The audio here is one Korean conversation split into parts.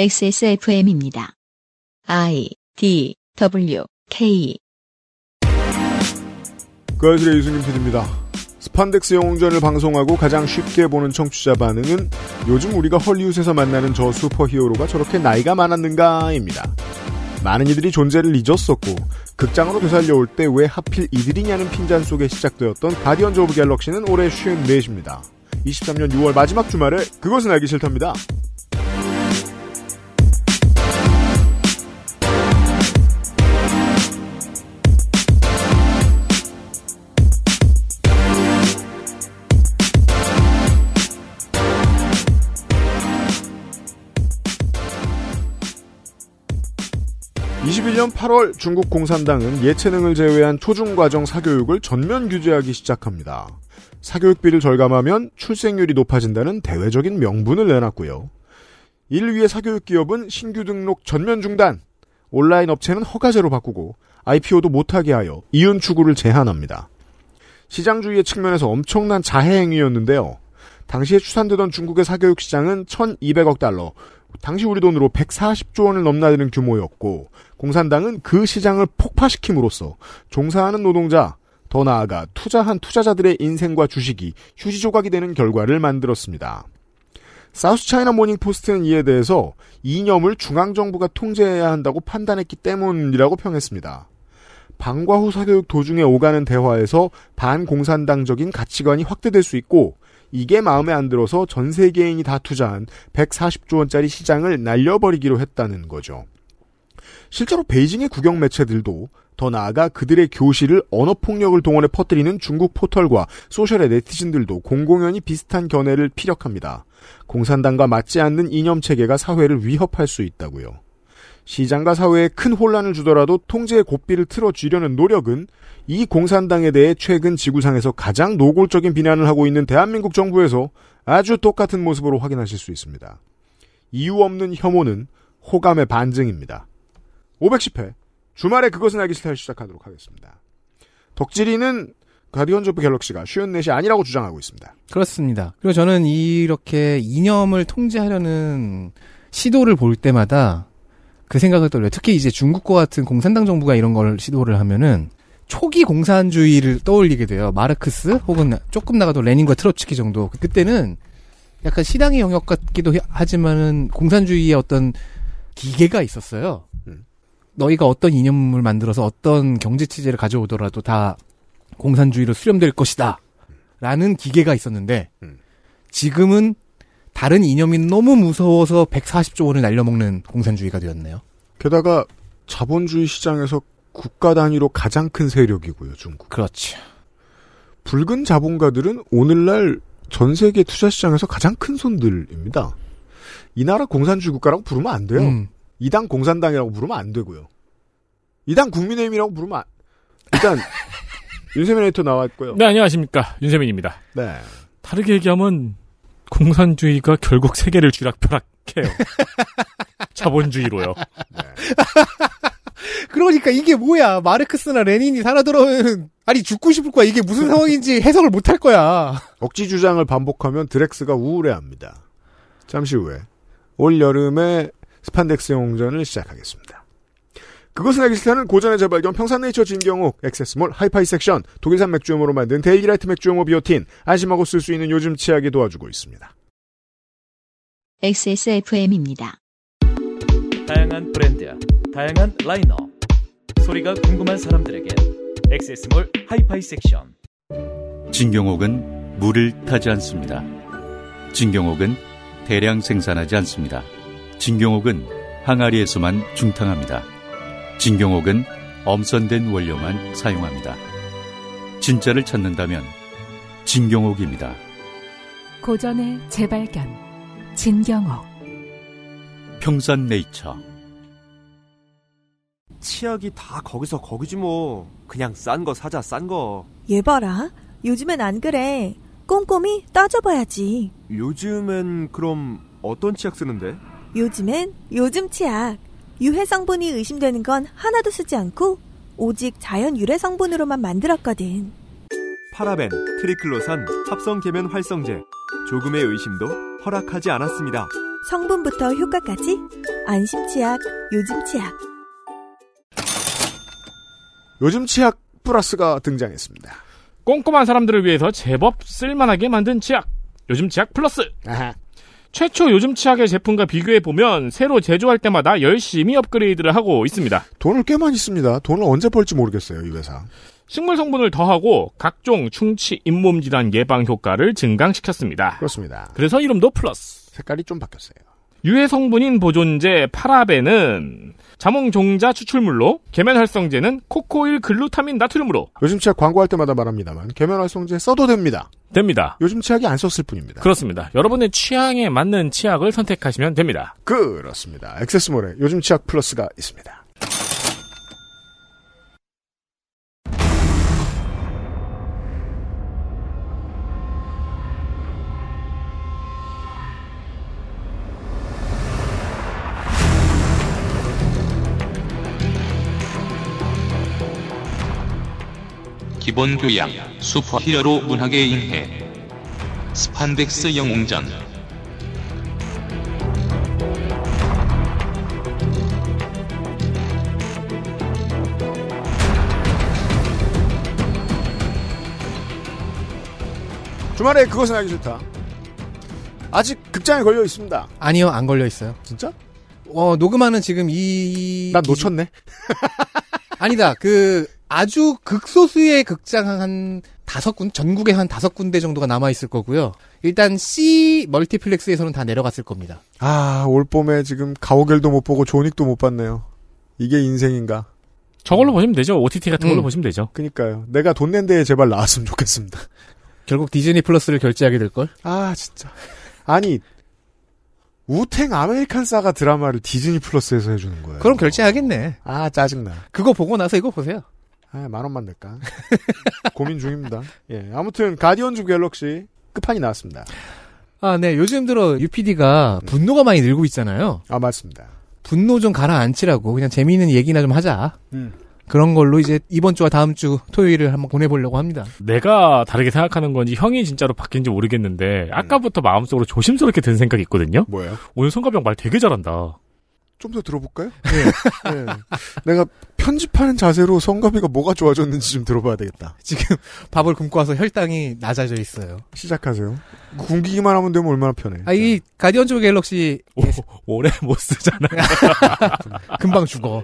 XSFM입니다. I D W K 그알싫의 이승균 PD입니다. 스판덱스 영웅전을 방송하고 가장 쉽게 보는 청취자 반응은 요즘 우리가 헐리우드에서 만나는 저 슈퍼히어로가 저렇게 나이가 많았는가입니다. 많은 이들이 존재를 잊었었고 극장으로 되살려올 때 왜 하필 이들이냐는 핀잔 속에 시작되었던 가디언즈 오브 갤럭시는 올해 54입니다. 23년 6월 마지막 주말에 그것은 알기 싫답니다. 21년 8월 중국 공산당은 예체능을 제외한 초중과정 사교육을 전면 규제하기 시작합니다. 사교육비를 절감하면 출생률이 높아진다는 대외적인 명분을 내놨고요. 이를 위해 사교육 기업은 신규 등록 전면 중단, 온라인 업체는 허가제로 바꾸고 IPO도 못하게 하여 이윤 추구를 제한합니다. 시장주의의 측면에서 엄청난 자해 행위였는데요. 당시에 추산되던 중국의 사교육 시장은 1200억 달러, 당시 우리 돈으로 140조 원을 넘나드는 규모였고 공산당은 그 시장을 폭파시킴으로써 종사하는 노동자, 더 나아가 투자한 투자자들의 인생과 주식이 휴지 조각이 되는 결과를 만들었습니다. 사우스 차이나 모닝 포스트는 이에 대해서 이념을 중앙 정부가 통제해야 한다고 판단했기 때문이라고 평했습니다. 방과 후 사교육 도중에 오가는 대화에서 반공산당적인 가치관이 확대될 수 있고 이게 마음에 안 들어서 전 세계인이 다 투자한 140조 원짜리 시장을 날려버리기로 했다는 거죠. 실제로 베이징의 국영 매체들도 더 나아가 그들의 교실을 언어폭력을 동원해 퍼뜨리는 중국 포털과 소셜의 네티즌들도 공공연히 비슷한 견해를 피력합니다. 공산당과 맞지 않는 이념 체계가 사회를 위협할 수 있다고요. 시장과 사회에 큰 혼란을 주더라도 통제의 고삐를 틀어쥐려는 노력은 이 공산당에 대해 최근 지구상에서 가장 노골적인 비난을 하고 있는 대한민국 정부에서 아주 똑같은 모습으로 확인하실 수 있습니다. 이유 없는 혐오는 호감의 반증입니다. 510회 주말에 그것은 알기 싫다를 시작하도록 하겠습니다. 덕질인은 가디언즈 오브 갤럭시가 쉰넷이 아니라고 주장하고 있습니다. 그렇습니다. 그리고 저는 이렇게 이념을 통제하려는 시도를 볼 때마다 그 생각을 떠올려요. 특히 이제 중국과 같은 공산당 정부가 이런 걸 시도를 하면은 초기 공산주의를 떠올리게 돼요. 마르크스 혹은 조금 나가도 레닌과 트로츠키 정도. 그때는 약간 시당의 영역 같기도 하지만은 공산주의의 어떤 기계가 있었어요. 음. 너희가 어떤 이념을 만들어서 어떤 경제 체제를 가져오더라도 다 공산주의로 수렴될 것이다. 라는 기계가 있었는데 음. 지금은 다른 이념이 너무 무서워서 140조 원을 날려먹는 공산주의가 되었네요. 게다가 자본주의 시장에서 국가 단위로 가장 큰 세력이고요, 중국. 그렇죠. 붉은 자본가들은 오늘날 전 세계 투자 시장에서 가장 큰 손들입니다. 이 나라 공산주의 국가라고 부르면 안 돼요. 음. 이당 공산당이라고 부르면 안 되고요. 이당 국민의힘이라고 부르면 안... 일단 윤세민 에디터 나왔고요. 네, 안녕하십니까. 윤세민입니다. 네. 다르게 얘기하면 공산주의가 결국 세계를 쥐락펴락해요. 자본주의로요. 그러니까 이게 뭐야. 마르크스나 레닌이 살아 들어오면 아니 죽고 싶을 거야. 이게 무슨 상황인지 해석을 못 할 거야. 억지 주장을 반복하면 드렉스가 우울해합니다. 잠시 후에 올 여름에 스판덱스 영웅전을 시작하겠습니다. 그것은 알기 싫다는 고전의 재발견 평산네이처 진경옥 액세스몰 하이파이 섹션 독일산 맥주효모로 만든 데일리라이트 맥주효모 비오틴 안심하고 쓸 수 있는 요즘 치약이 도와주고 있습니다. XSFM입니다. 다양한 브랜드, 다양한 라인업, 소리가 궁금한 사람들에게 액세스몰 하이파이 섹션. 진경옥은 물을 타지 않습니다. 진경옥은 대량 생산하지 않습니다. 진경옥은 항아리에서만 중탕합니다. 진경옥은 엄선된 원료만 사용합니다. 진짜를 찾는다면 진경옥입니다. 고전의 재발견 진경옥 평산네이처 치약이 다 거기서 거기지 뭐. 그냥 싼 거 사자, 싼 거. 얘 봐라. 요즘엔 안 그래. 꼼꼼히 따져봐야지. 요즘엔 그럼 어떤 치약 쓰는데? 요즘엔 요즘 치약. 유해 성분이 의심되는 건 하나도 쓰지 않고 오직 자연 유래 성분으로만 만들었거든. 파라벤, 트리클로산, 합성 계면 활성제. 조금의 의심도 허락하지 않았습니다. 성분부터 효과까지 안심 치약, 요즘 치약. 요즘 치약 플러스가 등장했습니다. 꼼꼼한 사람들을 위해서 제법 쓸만하게 만든 치약. 요즘 치약 플러스. 아하. 최초 요즘 치약의 제품과 비교해 보면 새로 제조할 때마다 열심히 업그레이드를 하고 있습니다. 돈을 꽤 많이 씁니다. 돈을 언제 벌지 모르겠어요, 이 회사. 식물 성분을 더하고 각종 충치 잇몸 질환 예방 효과를 증강시켰습니다. 그렇습니다. 그래서 이름도 플러스. 색깔이 좀 바뀌었어요. 유해 성분인 보존제 파라벤은 자몽 종자 추출물로 계면 활성제는 코코일 글루타민 나트륨으로 요즘 치약 광고할 때마다 말합니다만 계면 활성제 써도 됩니다. 됩니다. 요즘 치약이 안 썼을 뿐입니다. 그렇습니다. 여러분의 취향에 맞는 치약을 선택하시면 됩니다. 그렇습니다. 액세스몰에 요즘 치약 플러스가 있습니다. 기본 교양, 슈퍼히어로 문학의 인해, 스판덱스 영웅전. 주말에 그것은 알기 싫다. 아직 극장에 걸려 있습니다. 아니요, 안 걸려 있어요. 진짜? 어, 녹음하는 지금 이. 난 놓쳤네. 아니다. 그 아주 극소수의 극장 한 다섯 군 전국에 한 다섯 군데 정도가 남아 있을 거고요. 일단 C 멀티플렉스에서는 다 내려갔을 겁니다. 아, 올 봄에 지금 가오갤도 못 보고 존 윅도 못 봤네요. 이게 인생인가? 저걸로 보시면 되죠. OTT 같은 걸로 음. 보시면 되죠. 그니까요. 내가 돈 낸 데에 제발 나왔으면 좋겠습니다. 결국 디즈니 플러스를 결제하게 될 걸. 아, 진짜. 아니, 우탱 아메리칸 사가 드라마를 디즈니 플러스에서 해주는 거예요. 그럼 결제하겠네. 아, 짜증나. 그거 보고 나서 이거 보세요. 아, 만 원만 낼까? 고민 중입니다. 예. 아무튼, 가디언즈 갤럭시 끝판이 나왔습니다. 아, 네. 요즘 들어 UPD가 분노가 많이 늘고 있잖아요. 아, 맞습니다. 분노 좀 가라앉히라고 그냥 재미있는 얘기나 좀 하자. 음. 그런 걸로 이제 이번 주와 다음 주 토요일을 한번 보내보려고 합니다. 내가 다르게 생각하는 건지 형이 진짜로 바뀐지 모르겠는데 아까부터 마음속으로 조심스럽게 든 생각이 있거든요. 뭐예요? 오늘 성가병 말 되게 잘한다. 좀 더 들어볼까요? 네. 내가 편집하는 자세로 성갑이가 뭐가 좋아졌는지 좀 들어봐야 되겠다. 지금 밥을 굶고 와서 혈당이 낮아져 있어요. 시작하세요. 굶기기만 하면 되면 얼마나 편해. 아, 이 가디언즈 오브 갤럭시 오, 오래 못 쓰잖아. 금방 죽어.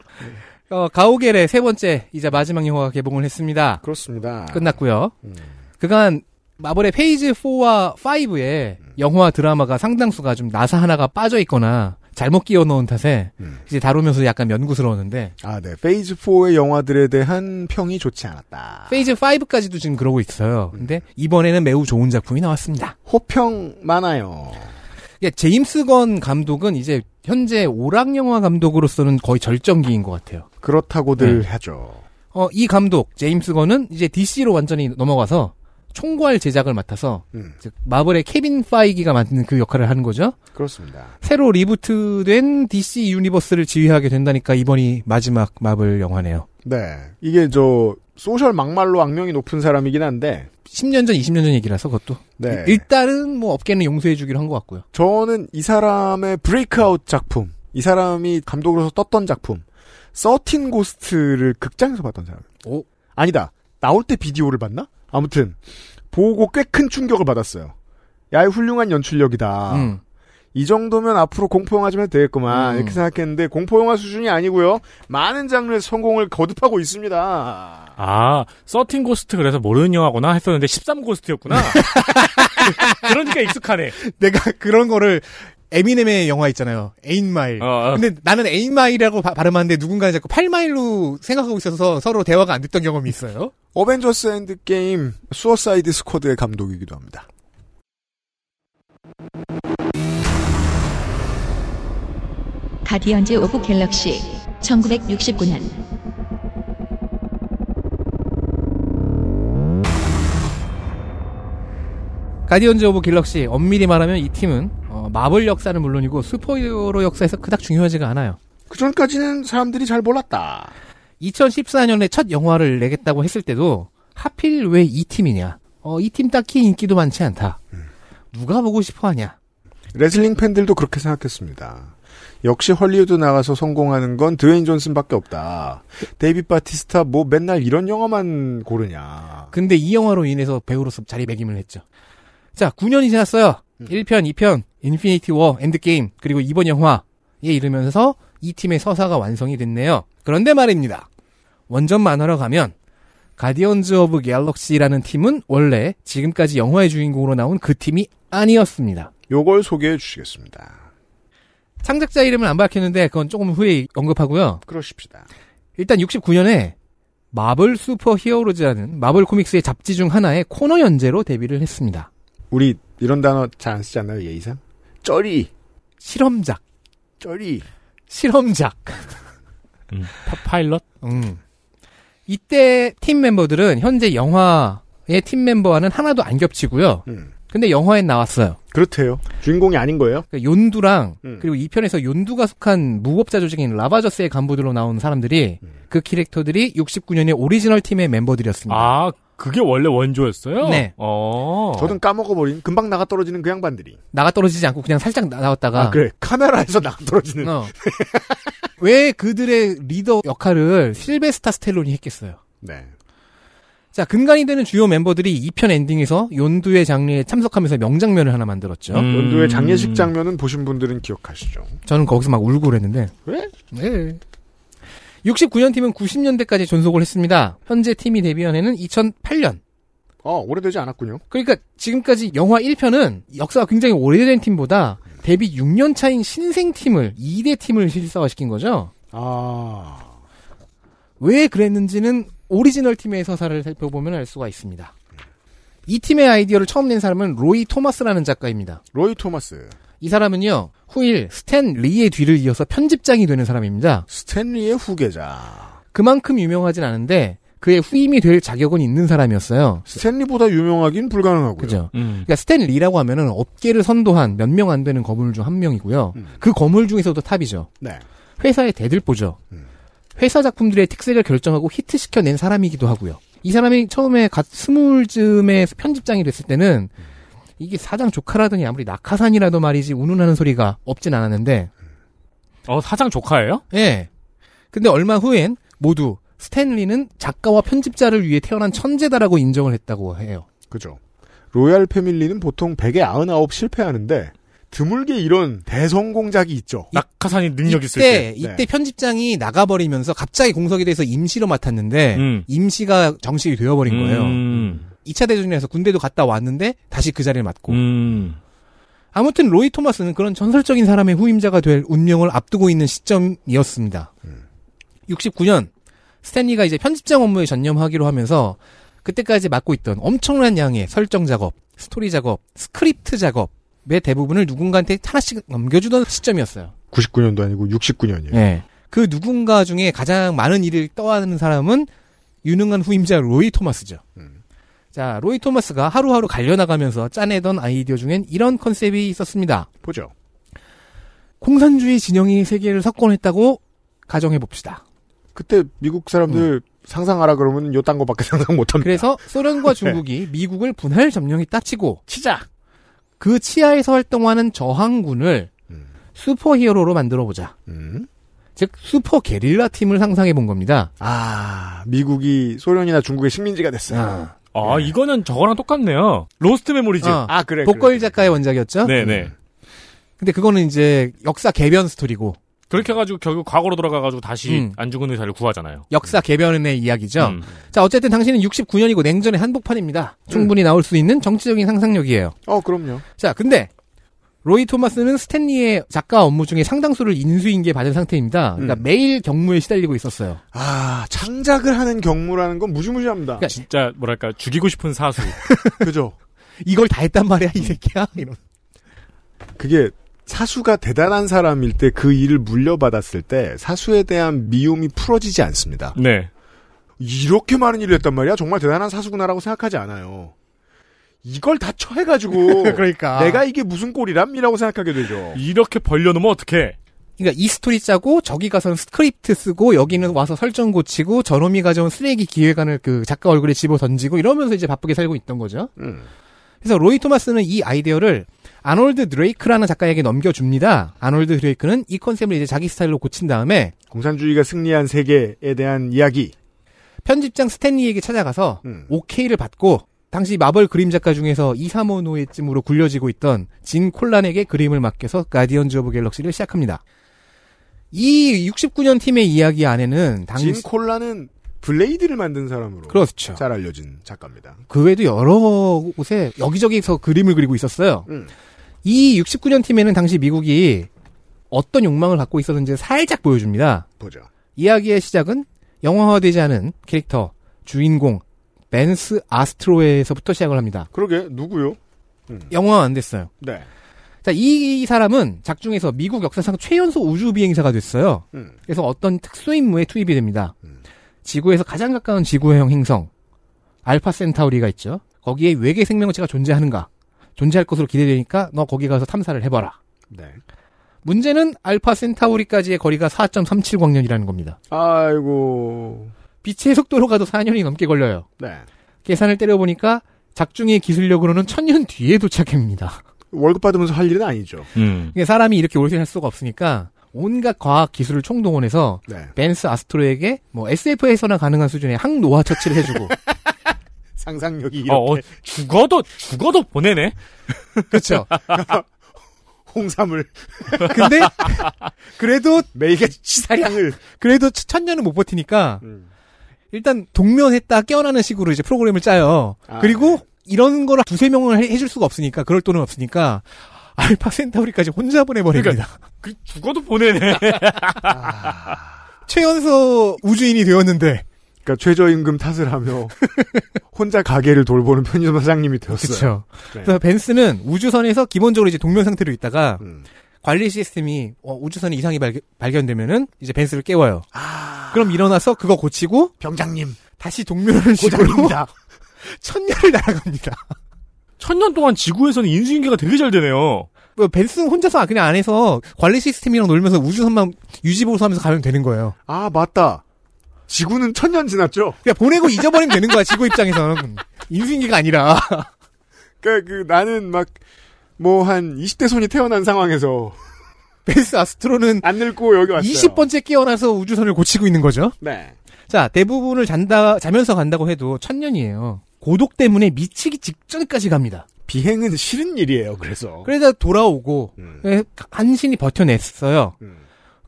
어, 가오갤의 세 번째 이자 마지막 영화가 개봉을 했습니다. 그렇습니다. 끝났고요. 음. 그간 마블의 phase 4와 5에 영화 드라마가 상당수가 좀 나사 하나가 빠져 있거나 잘못 끼워 넣은 탓에 음. 이제 다루면서 약간 면구스러웠는데 아, 네. phase 4의 영화들에 대한 평이 좋지 않았다. phase 5까지도 지금 그러고 있어요. 근데 이번에는 매우 좋은 작품이 나왔습니다. 호평 많아요. 예, 제임스 건 감독은 이제 현재 오락 영화 감독으로서는 거의 절정기인 것 같아요. 그렇다고들 네. 하죠. 어, 이 감독 제임스 건은 이제 DC로 완전히 넘어가서 총괄 제작을 맡아서 음, 즉 마블의 케빈 파이기가 맡는 그 역할을 하는 거죠. 그렇습니다. 새로 reboot된 DC 유니버스를 지휘하게 된다니까 이번이 마지막 마블 영화네요. 네. 이게 저, social 막말로 악명이 높은 사람이긴 한데, 10년 전, 20년 전 얘기라서 그것도 네. 일단은 뭐 업계는 용서해 주기로 한 것 같고요. 저는 이 사람의 브레이크아웃 작품, 이 사람이 감독으로서 떴던 작품, 서틴 고스트를 극장에서 봤던 사람. 오. 아니다. 나올 때 비디오를 봤나? 아무튼 보고 꽤 큰 충격을 받았어요. 야 이 훌륭한 연출력이다. 음. 이 정도면 앞으로 공포영화 좀 해도 되겠구만 음. 이렇게 생각했는데 공포영화 수준이 아니고요. 많은 장르에서 성공을 거듭하고 있습니다. 아, 서틴 고스트 그래서 모르는 영화구나 했었는데 13 고스트였구나. 그러니까 익숙하네. 내가 그런 거를 에미넴의 영화 있잖아요. 에잇마일. 어, 어. 근데 나는 에잇마일이라고 바- 발음하는데 누군가 자꾸 8마일로 생각하고 있어서 서로 대화가 안 됐던 경험이 있어요. 어벤져스 엔드게임 수어사이드 스쿼드의 감독이기도 합니다. 가디언즈 오브 갤럭시 1969년 가디언즈 오브 갤럭시 엄밀히 말하면 이 팀은 어, 마블 역사는 물론이고 슈퍼히어로 역사에서 그닥 중요하지가 않아요. 그 전까지는 사람들이 잘 몰랐다. 2014년에 첫 영화를 내겠다고 했을 때도 하필 왜 이 팀이냐? 어, 이 팀 딱히 인기도 많지 않다. 누가 보고 싶어 하냐? 레슬링 팬들도 그렇게 생각했습니다. 역시 헐리우드 나가서 성공하는 건 드웨인 존슨밖에 없다. 데이브 바티스타 뭐 맨날 이런 영화만 고르냐. 근데 이 영화로 인해서 배우로서 자리매김을 했죠. 자, 9년이 지났어요. 1편, 2편, 인피니티 워, 엔드게임, 그리고 이번 영화에 이르면서 이 팀의 서사가 완성이 됐네요. 그런데 말입니다. 원전 만화로 가면 가디언즈 오브 갤럭시라는 팀은 원래 지금까지 영화의 주인공으로 나온 그 팀이 아니었습니다. 요걸 소개해 주시겠습니다. 창작자 이름을 안 밝혔는데 그건 조금 후에 언급하고요. 그러십시다. 일단 69년에 마블 슈퍼 히어로즈라는 마블 코믹스의 잡지 중 하나의 코너 연재로 데뷔를 했습니다. 우리 이런 단어 잘 안 쓰지 않나요, 예의상? 쩌리. 실험작. 쩌리. 실험작. 음, 파, 파일럿? 음. 이때 팀 멤버들은 현재 영화의 팀 멤버와는 하나도 안 겹치고요. 음. 근데 영화엔 나왔어요. 그렇대요. 주인공이 아닌 거예요? 그러니까 욘두랑 음. 그리고 2편에서 욘두가 속한 무법자 조직인 라바저스의 간부들로 나온 사람들이 음. 그 캐릭터들이 69년의 오리지널 팀의 멤버들이었습니다. 아, 그게 원래 원조였어요? 네. 어. 저는 까먹어버린 금방 나가 떨어지는 그 양반들이. 나가 떨어지지 않고 그냥 살짝 나- 나왔다가 아, 그래. 카메라에서 나가 떨어지는. 어. 왜 그들의 리더 역할을 실베스타 스텔론이 했겠어요? 네. 자, 근간이 되는 주요 멤버들이 2편 엔딩에서 연두의 장례에 참석하면서 명장면을 하나 만들었죠. 음. 연두의 장례식 장면은 보신 분들은 기억하시죠? 저는 거기서 막 울고 그랬는데. 왜? 네. 69년 팀은 90년대까지 존속을 했습니다. 현재 팀이 데뷔한 해는 2008년. 어, 오래되지 않았군요. 그러니까 지금까지 영화 1편은 역사가 굉장히 오래된 팀보다 데뷔 6년 차인 신생 팀을 2대 팀을 실사화시킨 거죠. 아. 왜 그랬는지는 오리지널 팀의 서사를 살펴보면 알 수가 있습니다. 이 팀의 아이디어를 처음 낸 사람은 로이 토마스라는 작가입니다. 로이 토마스. 이 사람은요, 후일 스탠 리의 뒤를 이어서 편집장이 되는 사람입니다. 스탠 리의 후계자. 그만큼 유명하진 않은데 그의 후임이 될 자격은 있는 사람이었어요. 스탠리보다 유명하긴 불가능하고요. 그죠? 음. 그러니까 스탠 리라고 하면은 업계를 선도한 몇 명 안 되는 거물 중 한 명이고요. 음. 그 거물 중에서도 탑이죠. 네. 회사의 대들보죠. 음. 회사 작품들의 특색을 결정하고 히트시켜낸 사람이기도 하고요. 이 사람이 처음에 갓 스물쯤에 편집장이 됐을 때는 이게 사장 조카라더니 아무리 낙하산이라도 말이지 운운하는 소리가 없진 않았는데 어, 사장 조카예요? 예. 근데 얼마 후엔 모두 스탠리는 작가와 편집자를 위해 태어난 천재다라고 인정을 했다고 해요. 그죠. 로얄 패밀리는 보통 100에 99 실패하는데 드물게 이런 대성공작이 있죠. 낙하산이 능력 있을 때. 이때 네. 편집장이 나가버리면서 갑자기 공석에 대해서 임시로 맡았는데 음. 임시가 정식이 되어버린 거예요. 음. 2차 대전에서 군대도 갔다 왔는데 다시 그 자리를 맡고. 음. 아무튼 로이 토마스는 그런 전설적인 사람의 후임자가 될 운명을 앞두고 있는 시점이었습니다. 69년 스탠리가 이제 편집장 업무에 전념하기로 하면서 그때까지 맡고 있던 엄청난 양의 설정 작업, 스토리 작업, 스크립트 작업의 대부분을 누군가한테 하나씩 넘겨주던 시점이었어요. 99년도 아니고 69년이에요. 예. 그 누군가 중에 가장 많은 일을 떠안은 사람은 유능한 후임자 로이 토마스죠. 음. 자, 로이 토마스가 하루하루 갈려나가면서 짜내던 아이디어 중엔 이런 컨셉이 있었습니다. 보죠. 공산주의 진영이 세계를 석권했다고 가정해 봅시다. 그때 미국 사람들 상상하라 그러면 요딴 거밖에 상상 못 합니다. 그래서 소련과 중국이 미국을 분할 점령했다 치고 치자. 그 치하에서 활동하는 저항군을 음. 슈퍼히어로로 만들어 보자. 음. 즉 슈퍼 게릴라 팀을 상상해 본 겁니다. 아, 미국이 소련이나 중국의 식민지가 됐어요. 아, 이거는 저거랑 똑같네요. 로스트 메모리즈. 어, 아, 그래. 복거일 그래. 작가의 원작이었죠. 네네. 근데 그거는 이제 역사 개변 스토리고 그렇게 해가지고 결국 과거로 돌아가가지고 다시 음. 안 죽은 의사를 구하잖아요. 역사 개변의 이야기죠. 음. 자, 어쨌든 당신은 69년이고 냉전의 한복판입니다. 충분히 나올 수 있는 정치적인 상상력이에요. 어, 그럼요. 자, 근데 로이 토마스는 스탠리의 작가 업무 중에 상당수를 인수인계 받은 상태입니다. 그러니까 음. 매일 경무에 시달리고 있었어요. 아, 창작을 하는 경무라는 건 무지무지합니다. 그러니까 진짜 뭐랄까 죽이고 싶은 사수. 그죠? 이걸 다 했단 말이야, 이 새끼야. 이런. 그게 사수가 대단한 사람일 때 그 일을 물려받았을 때 사수에 대한 미움이 풀어지지 않습니다. 네. 이렇게 많은 일을 했단 말이야? 정말 대단한 사수구나라고 생각하지 않아요. 이걸 다 처해가지고 그러니까. 내가 이게 무슨 꼴이람이라고 생각하게 되죠. 이렇게 벌려놓으면 어떡해. 그러니까 이 스토리 짜고 저기 가서는 스크립트 쓰고 여기는 와서 설정 고치고 저놈이 가져온 쓰레기 기획안을 그 작가 얼굴에 집어 던지고 이러면서 이제 바쁘게 살고 있던 거죠. 음. 그래서 로이 토마스는 이 아이디어를 아놀드 드레이크라는 작가에게 넘겨줍니다. 아놀드 드레이크는 이 컨셉을 이제 자기 스타일로 고친 다음에 공산주의가 승리한 세계에 대한 이야기. 편집장 스탠리에게 찾아가서 음. 오케이를 받고 당시 마블 그림 작가 중에서 2, 3호 노예쯤으로 굴려지고 있던 진 콜란에게 그림을 맡겨서 가디언즈 오브 갤럭시를 시작합니다. 이 69년 팀의 이야기 안에는 당시 진 콜라는 블레이드를 만든 사람으로 그렇죠. 잘 알려진 작가입니다. 그 외에도 여러 곳에 여기저기서 그림을 그리고 있었어요. 음. 이 69년 팀에는 당시 미국이 어떤 욕망을 갖고 있었는지 살짝 보여줍니다. 보죠. 이야기의 시작은 영화화되지 않은 캐릭터, 주인공, 벤스 아스트로에서부터 시작을 합니다. 그러게 누구요? 영화화 안 됐어요. 네. 자, 이 사람은 작중에서 미국 역사상 최연소 우주 비행사가 됐어요. 음. 그래서 어떤 특수 임무에 투입이 됩니다. 지구에서 가장 가까운 지구형 행성 알파 센타우리가 있죠. 거기에 외계 생명체가 존재하는가? 존재할 것으로 기대되니까 너 거기 가서 탐사를 해봐라. 네. 문제는 알파 센타우리까지의 거리가 4.37 광년이라는 겁니다. 아이고. 빛의 속도로 가도 4년이 넘게 걸려요. 네. 계산을 때려보니까 작중의 기술력으로는 천년 뒤에 도착합니다. 월급 받으면서 할 일은 아니죠. 음. 이게 사람이 이렇게 오래 살 수가 없으니까 온갖 과학 기술을 총동원해서 네. 벤스 아스트로에게 뭐 SF에서나 가능한 수준의 항노화 처치를 해주고 상상력이 이렇게 어, 어, 죽어도 죽어도 보내네. 그렇죠. 홍삼을 근데 그래도 매일같이 치사량을 그래도 천년은 못 버티니까 음. 일단 동면했다 깨어나는 식으로 이제 프로그램을 짜요. 아, 그리고 이런 거를 두세 명을 해, 해줄 수가 없으니까 그럴 돈은 없으니까 알파 센타우리까지 혼자 보내버립니다. 그 죽어도 보내네. 최연소 우주인이 되었는데 그러니까 최저임금 탓을 하며 혼자 가게를 돌보는 편의점 사장님이 되었어요. 그렇죠. 네. 그래서 벤스는 우주선에서 기본적으로 이제 동면 상태로 있다가 음. 관리 시스템이 어, 우주선에 이상이 발견, 되면은 이제 벤스를 깨워요. 아. 그럼 일어나서 그거 고치고 병장님 다시 식으로 고장입니다. 천년을 날아갑니다. 천년 동안 지구에서는 인수인계가 되게 잘 되네요. 뭐 벤스는 혼자서 그냥 안에서 관리 시스템이랑 놀면서 우주선만 유지보수하면서 가면 되는 거예요. 아 맞다. 지구는 천년 지났죠. 그냥 보내고 잊어버리면 되는 거야 지구 입장에서는 인수인계가 아니라. 그러니까 그 나는 막 뭐 한 20대 손이 태어난 상황에서 벤스 아스트로는 안 늙고 여기 왔어요. 20번째 깨어나서 우주선을 고치고 있는 거죠. 네. 자, 대부분을 잔다, 자면서 간다고 해도 천년이에요. 고독 때문에 미치기 직전까지 갑니다. 비행은 싫은 일이에요. 그래서. 그래서 돌아오고, 음. 예, 간신히 버텨냈어요. 음.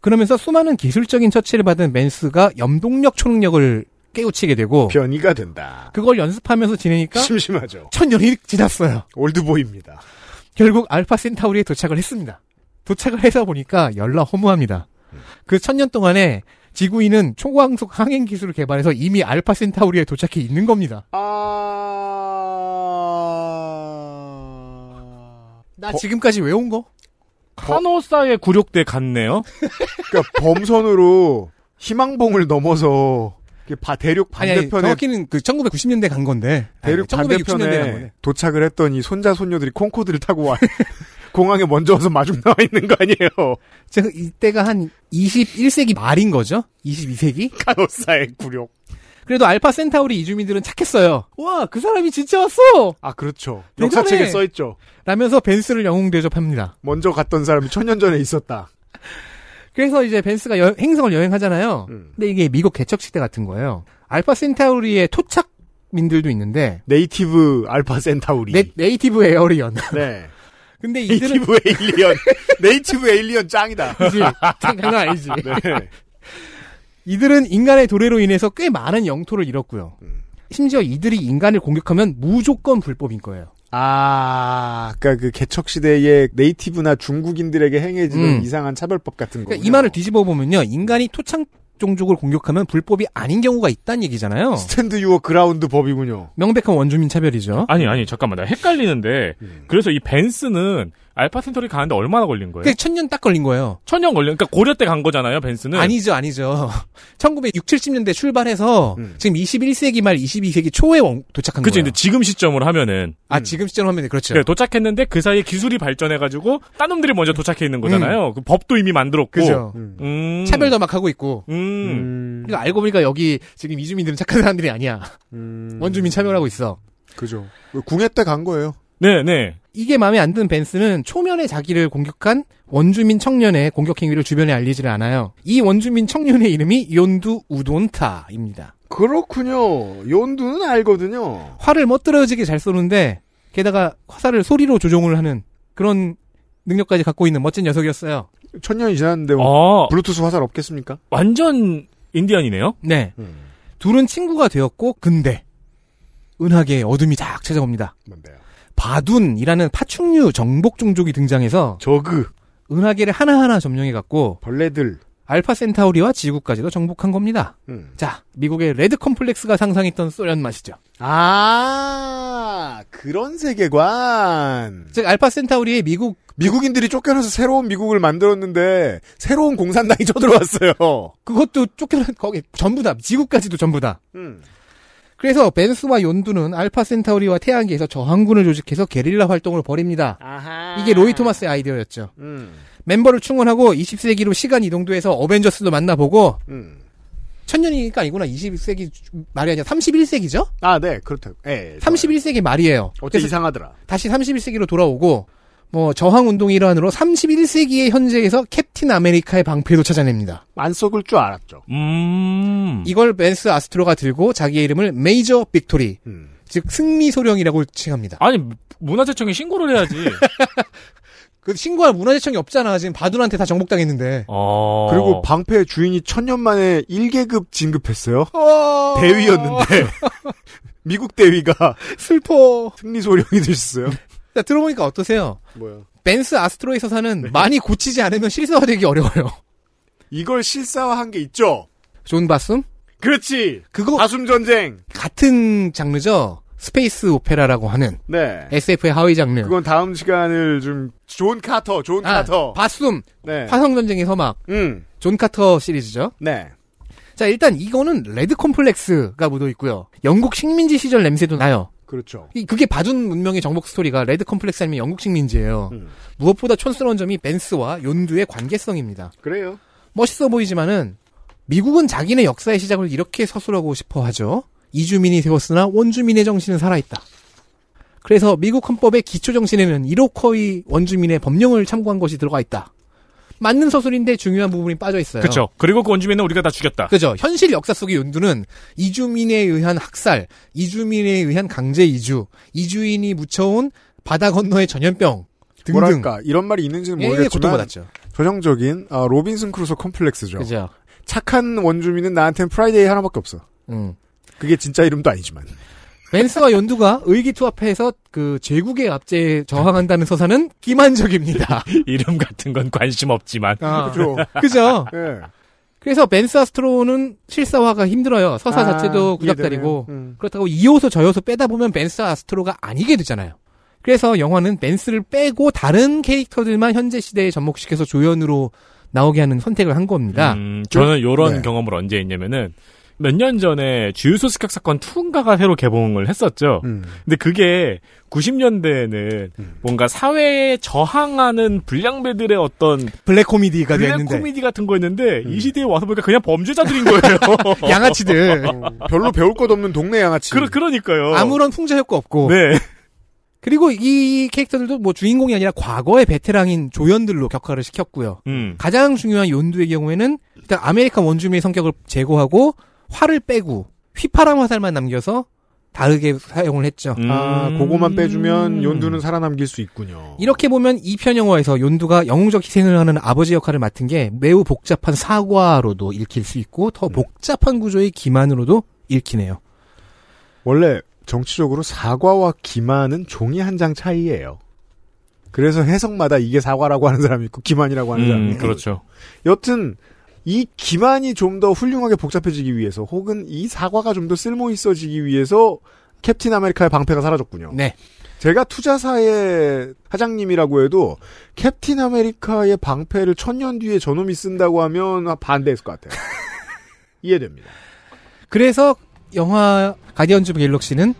그러면서 수많은 기술적인 처치를 받은 맨스가 염동력 초능력을 깨우치게 되고, 변이가 된다. 그걸 연습하면서 지내니까 심심하죠. 천년이 지났어요. 올드보이입니다. 결국 알파 센타우리에 도착을 했습니다. 도착을 해서 보니까 열나 허무합니다. 그 천년 동안에 지구인은 초광속 항행 기술을 개발해서 이미 알파 센타우리에 도착해 있는 겁니다. 아. 나 지금까지 외운 거? 카노사의 굴욕대 같네요. 그러니까 범선으로 희망봉을 넘어서 바- 대륙 반대편에 정확히는 그 1990년대 간 건데. 대륙 아니, 1960년대 간 반대편에 건데. 도착을 했더니 손자 손녀들이 콩코드를 타고 와 공항에 먼저 와서 마중 나와 있는 거 아니에요? 제가 이때가 한 21세기 말인 거죠? 22세기? 카노사의 굴욕. 그래도 알파 센타우리 이주민들은 착했어요. 와, 그 사람이 진짜 왔어! 아 그렇죠. 대단해. 역사책에 써 있죠. 라면서 벤스를 영웅 대접합니다. 먼저 갔던 사람이 천년 전에 있었다. 그래서 이제 벤스가 여- 행성을 여행하잖아요. 음. 근데 이게 미국 개척 시대 같은 거예요. 알파 센타우리의 토착 민들도 있는데 native 알파 센타우리. 네, native alien. 네. 근데 이들은 native alien. native alien 짱이다. 그지 장난 아니지. 네. 이들은 인간의 도래로 인해서 꽤 많은 영토를 잃었고요. 음. 심지어 이들이 인간을 공격하면 무조건 불법인 거예요. 아, 그니까 그 개척 시대에 native나 중국인들에게 행해지는 음. 이상한 차별법 같은 거. 그러니까 이 말을 뒤집어 보면요, 인간이 토착 종족을 공격하면 불법이 아닌 경우가 있다는 얘기잖아요. stand your ground 법이군요. 명백한 원주민 차별이죠. 아니 아니 잠깐만 나 헷갈리는데 음. 그래서 이 벤스는 알파 센터리 가는데 얼마나 걸린 거예요? 그게 천년 딱 걸린 거예요. 천년 걸린 그러니까 고려 때 간 거잖아요 벤스는. 아니죠, 아니죠. 1960, 70년대 출발해서 음. 지금 21세기 말 22세기 초에 원- 도착한 그치 거예요. 근데 지금 시점으로 하면은 아, 지금 시점 하면 그렇죠. 네, 도착했는데 그 사이에 기술이 발전해 가지고 딴 놈들이 먼저 도착해 있는 거잖아요. 그 법도 이미 만들었고. 그죠. 음. 음. 차별도 막 하고 있고. 음. 음. 그러니까 알고 보니까 여기 지금 이주민들은 착한 사람들이 아니야. 음. 원주민 차별하고 있어. 그죠. 궁예 때 간 거예요. 네, 네. 이게 마음에 안 드는 벤스는 초면에 자기를 공격한 원주민 청년의 공격 행위를 주변에 알리지를 않아요. 이 원주민 청년의 이름이 연두 우돈타입니다. 그렇군요. 연두는 알거든요. 활을 멋들어지게 잘 쏘는데 게다가 화살을 소리로 조종을 하는 그런 능력까지 갖고 있는 멋진 녀석이었어요. 천년이 지났는데 뭐 아, 블루투스 화살 없겠습니까? 완전 인디언이네요? 네. 음. 둘은 친구가 되었고 근데 은하계에 어둠이 쫙 찾아옵니다. 뭔데요? 바둔이라는 파충류 정복 종족이 등장해서 저그 은하계를 하나하나 점령해갖고 벌레들. 알파 센타우리와 지구까지도 정복한 겁니다. 음. 자, 미국의 레드 컴플렉스가 상상했던 소련 맛이죠. 아 그런 세계관. 즉 알파 센타우리의 미국 미국인들이 쫓겨나서 새로운 미국을 만들었는데 새로운 공산당이 쳐들어왔어요. 그것도 쫓겨난 거기 전부 다 지구까지도 전부 다. 음. 그래서 벤스와 연두는 알파 센타우리와 태양계에서 저항군을 조직해서 게릴라 활동을 벌입니다. 아하. 이게 로이 토마스의 아이디어였죠. 음. 멤버를 충원하고 20세기로 시간 이동도해서 어벤져스도 만나보고 음. 천년이니까 아니구나 21세기 말이 아니라 31세기죠? 아, 네, 그렇다. 예. 31세기 말이에요. 어째 이상하더라. 다시 31세기로 돌아오고 뭐 저항 운동 일환으로 31세기의 현재에서 캡틴 아메리카의 방패도 찾아냅니다. 안 썩을 줄 알았죠. 음. 이걸 벤스 아스트로가 들고 자기의 이름을 Major Victory, 음. 즉 승리 소령이라고 칭합니다. 아니, 문화재청에 신고를 해야지. 그 신고할 문화재청이 없잖아. 지금 바둔한테 다 정복당했는데. 어. 그리고 방패 주인이 천년 만에 1계급 진급했어요. 어... 대위였는데 미국 대위가 슬퍼. 승리 소령이 되셨어요. 자, 들어보니까 어떠세요? 뭐야? 벤스 아스트로에서 사는 많이 고치지 않으면 실사화되기 어려워요. 이걸 실사화한 게 있죠. 존 바숨? 그렇지. 그거 바숨 전쟁. 같은 장르죠. 스페이스 오페라라고 하는 네. SF의 하위 장르. 그건 다음 시간을 좀 존 카터, 존 아, 카터. 바숨, 네. 화성 전쟁의 서막, 음. 존 카터 시리즈죠. 네. 자, 일단 이거는 레드 컴플렉스가 묻어 있고요. 영국 식민지 시절 냄새도 나요. 그렇죠. 이- 그게 바둔 문명의 정복 스토리가 레드 컴플렉스 아니면 영국 식 민지예요. 음. 무엇보다 촌스러운 점이 벤스와 연두의 관계성입니다. 그래요. 멋있어 보이지만은 미국은 자기네 역사의 시작을 이렇게 서술하고 싶어 하죠. 이주민이 세웠으나 원주민의 정신은 살아있다. 그래서 미국 헌법의 기초 정신에는 이로커이 원주민의 법령을 참고한 것이 들어가 있다. 맞는 서술인데 중요한 부분이 빠져 있어요. 그쵸. 그리고 그 원주민은 우리가 다 죽였다. 그죠. 현실 역사 속의 연두는 이주민에 의한 학살, 이주민에 의한 강제 이주, 이주인이 묻혀온 바다 건너의 전염병 등등. 뭐랄까 이런 말이 있는지는 예, 모르겠지만 고통받았죠. 전형적인 어, 로빈슨 크루소 컴플렉스죠. 그죠. 착한 원주민은 나한텐 프라이데이 하나밖에 없어. 음. 그게 진짜 이름도 아니지만. 벤스와 연두가 의기투합해서 그 제국의 압제에 저항한다는 서사는 기만적입니다. 이름 같은 건 관심 없지만. 아, 그죠. 그죠. 예. 그래서 벤스 아스트로는 실사화가 힘들어요. 서사 아, 자체도 구닥다리고. 음. 그렇다고 이 요소 저 요소 빼다 보면 벤스 아스트로가 아니게 되잖아요. 그래서 영화는 벤스를 빼고 다른 캐릭터들만 현재 시대에 접목시켜서 조연으로 나오게 하는 선택을 한 겁니다. 음, 저는 요런 네. 경험을 언제 했냐면은 몇 년 전에 주유소 습격 사건 2인가가 새로 개봉을 했었죠. 음. 근데 그게 90년대에는 뭔가 사회에 저항하는 불량배들의 어떤 블랙 코미디가 블랙 됐는데 코미디 같은 거였는데 이 시대에 와서 보니까 그냥 범죄자들인 거예요. 양아치들 어, 별로 배울 것 없는 동네 양아치. 그러, 그러니까요. 아무런 풍자 효과 없고 네. 그리고 이 캐릭터들도 뭐 주인공이 아니라 과거의 베테랑인 조연들로 격하를 시켰고요. 음. 가장 중요한 연두의 경우에는 일단 아메리칸 원주민의 성격을 제거하고 활을 빼고 휘파람 화살만 남겨서 다르게 사용을 했죠. 음. 아, 그거만 빼주면 연두는 살아남길 수 있군요. 이렇게 보면 이편 영화에서 연두가 영웅적 희생을 하는 아버지 역할을 맡은 게 매우 복잡한 사과로도 읽힐 수 있고 더 복잡한 구조의 기만으로도 읽히네요. 원래 정치적으로 사과와 기만은 종이 한 장 차이예요. 그래서 해석마다 이게 사과라고 하는 사람이 있고 기만이라고 하는 사람이 음, 있고. 그렇죠. 여튼 이 기만이 좀 더 훌륭하게 복잡해지기 위해서 혹은 이 사과가 좀 더 쓸모 있어지기 위해서 캡틴 아메리카의 방패가 사라졌군요. 네. 제가 투자사의 사장님이라고 해도 캡틴 아메리카의 방패를 천년 뒤에 저놈이 쓴다고 하면 반대했을 것 같아요. 이해됩니다. 그래서 영화 가디언즈 오브 갤럭시는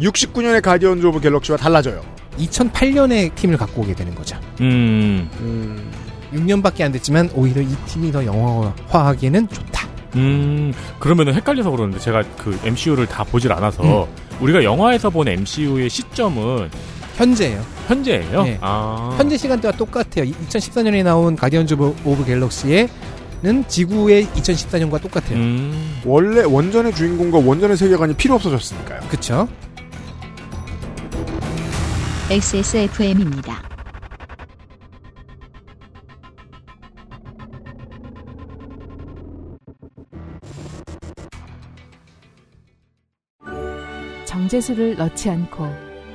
69년의 가디언즈 오브 갤럭시와 달라져요. 2008년에 팀을 갖고 오게 되는 거죠. 음. 음, 6년밖에 안 됐지만 오히려 이 팀이 더 영화화하기에는 좋다. 음. 그러면은 헷갈려서 그러는데 제가 그 MCU를 다 보질 않아서 우리가 영화에서 본 MCU의 시점은 현재예요. 현재예요. 네. 아. 현재 시간대와 똑같아요. 2014년에 나온 가디언즈 오브, 오브 갤럭시에는 지구의 2014년과 똑같아요. 음. 원래 원전의 주인공과 원전의 세계관이 필요 없어졌으니까요. 그쵸? XSFM입니다. 정제수를 넣지 않고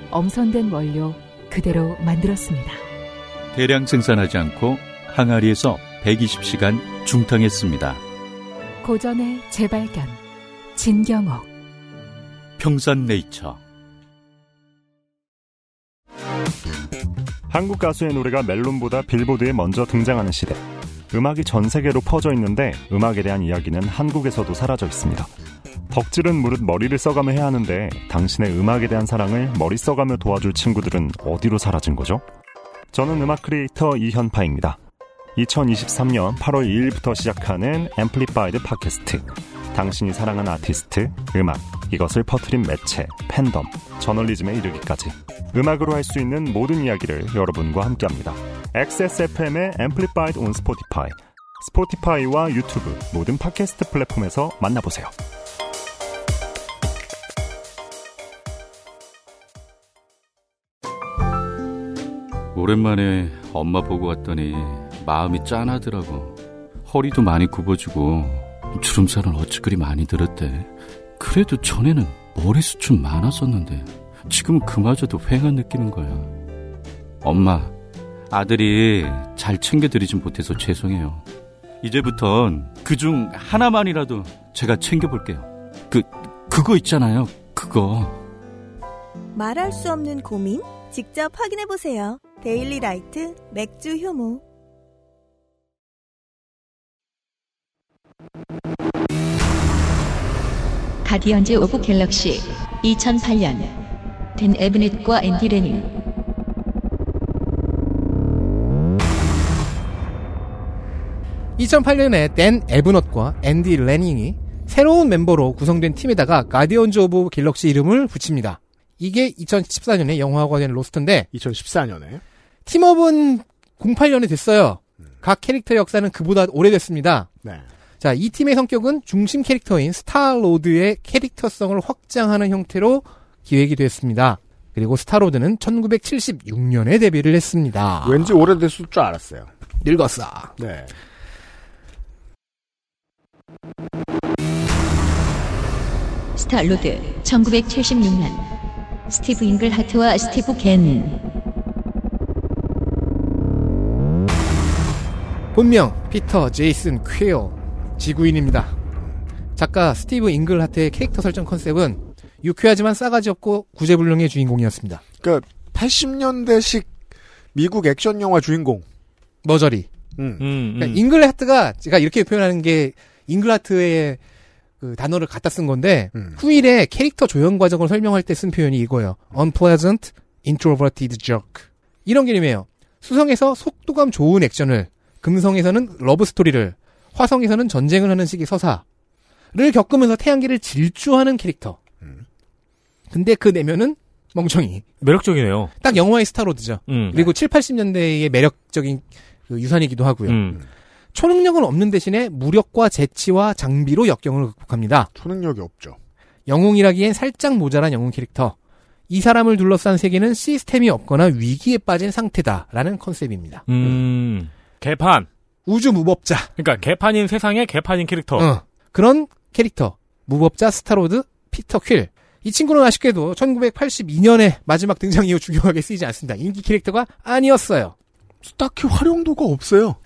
엄선된 원료 그대로 만들었습니다. 대량 생산하지 않고 항아리에서 120시간 중탕했습니다. 고전의 재발견 진경옥 평산네이처 한국 가수의 노래가 멜론보다 빌보드에 먼저 등장하는 시대. 음악이 전 세계로 퍼져 있는데 음악에 대한 이야기는 한국에서도 사라져 있습니다. 덕질은 무릇 머리를 써가며 해야 하는데 당신의 음악에 대한 사랑을 머리 써가며 도와줄 친구들은 어디로 사라진 거죠? 저는 음악 크리에이터 이현파입니다. 2023년 8월 2일부터 시작하는 앰플리파이드 팟캐스트. 당신이 사랑하는 아티스트, 음악, 이것을 퍼트린 매체, 팬덤, 저널리즘에 이르기까지. 음악으로 할 수 있는 모든 이야기를 여러분과 함께합니다. XSFM의 앰플리파이드 온 스포티파이, 스포티파이와 유튜브 모든 팟캐스트 플랫폼에서 만나보세요. 오랜만에 엄마 보고 왔더니 마음이 짠하더라고. 허리도 많이 굽어지고 주름살은 어찌 그리 많이 들었대. 그래도 전에는 머리숱 좀 많았었는데 지금은 그마저도 휑한 느끼는 거야. 엄마, 아들이 잘 챙겨드리진 못해서 죄송해요. 이제부턴 그중 하나만이라도 제가 챙겨볼게요. 그, 그거 있잖아요. 그거. 말할 수 없는 고민? 직접 확인해보세요. 데일리 라이트 맥주 효모. 가디언즈 오브 갤럭시 2008년 댄 에브넷과 앤디 레닝 2008년에 댄 에브넷과 앤디 레닝이 새로운 멤버로 구성된 팀에다가 가디언즈 오브 갤럭시 이름을 붙입니다. 이게 2014년에 영화가 된 roster인데 2014년에 team-up은 08년에 됐어요. 각 캐릭터 역사는 그보다 오래됐습니다. 네. 자, 이 팀의 성격은 중심 캐릭터인 스타로드의 캐릭터성을 확장하는 형태로 기획이 됐습니다. 그리고 스타로드는 1976년에 데뷔를 했습니다. 왠지 오래됐을 줄 알았어요. 늙었어. 네. 스타 로드 1976년 스티브 잉글하트와 스티브 겐 본명 피터 제이슨 퀼 지구인입니다. 작가 스티브 잉글하트의 캐릭터 설정 컨셉은 유쾌하지만 싸가지 없고 구제불능의 주인공이었습니다. 그러니까 80년대식 미국 액션 영화 주인공. 머저리. 음. 그러니까 잉글하트가 제가 이렇게 표현하는 게 잉글하트의 그 단어를 갖다 쓴 건데 음. 후일에 캐릭터 조형 과정을 설명할 때 쓴 표현이 이거예요. unpleasant, introverted jerk. 이런 개념이에요. 수성에서 속도감 좋은 액션을, 금성에서는 러브 스토리를, 화성에서는 전쟁을 하는 식의 서사를 겪으면서 태양계를 질주하는 캐릭터. 근데 그 내면은 멍청이. 매력적이네요. 딱 영화의 스타로드죠. 음. 그리고 7, 80년대의 매력적인 그 유산이기도 하고요. 음. 초능력은 없는 대신에 무력과 재치와 장비로 역경을 극복합니다. 초능력이 없죠. 영웅이라기엔 살짝 모자란 영웅 캐릭터. 이 사람을 둘러싼 세계는 시스템이 없거나 위기에 빠진 상태다라는 컨셉입니다. 음. 개판. 우주 무법자. 그러니까 개판인 세상에 개판인 캐릭터. 어, 그런 캐릭터. 무법자 스타로드 피터 퀼. 이 친구는 아쉽게도 1982년에 마지막 등장 이후 중요하게 쓰이지 않습니다. 인기 캐릭터가 아니었어요. 딱히 활용도가 없어요.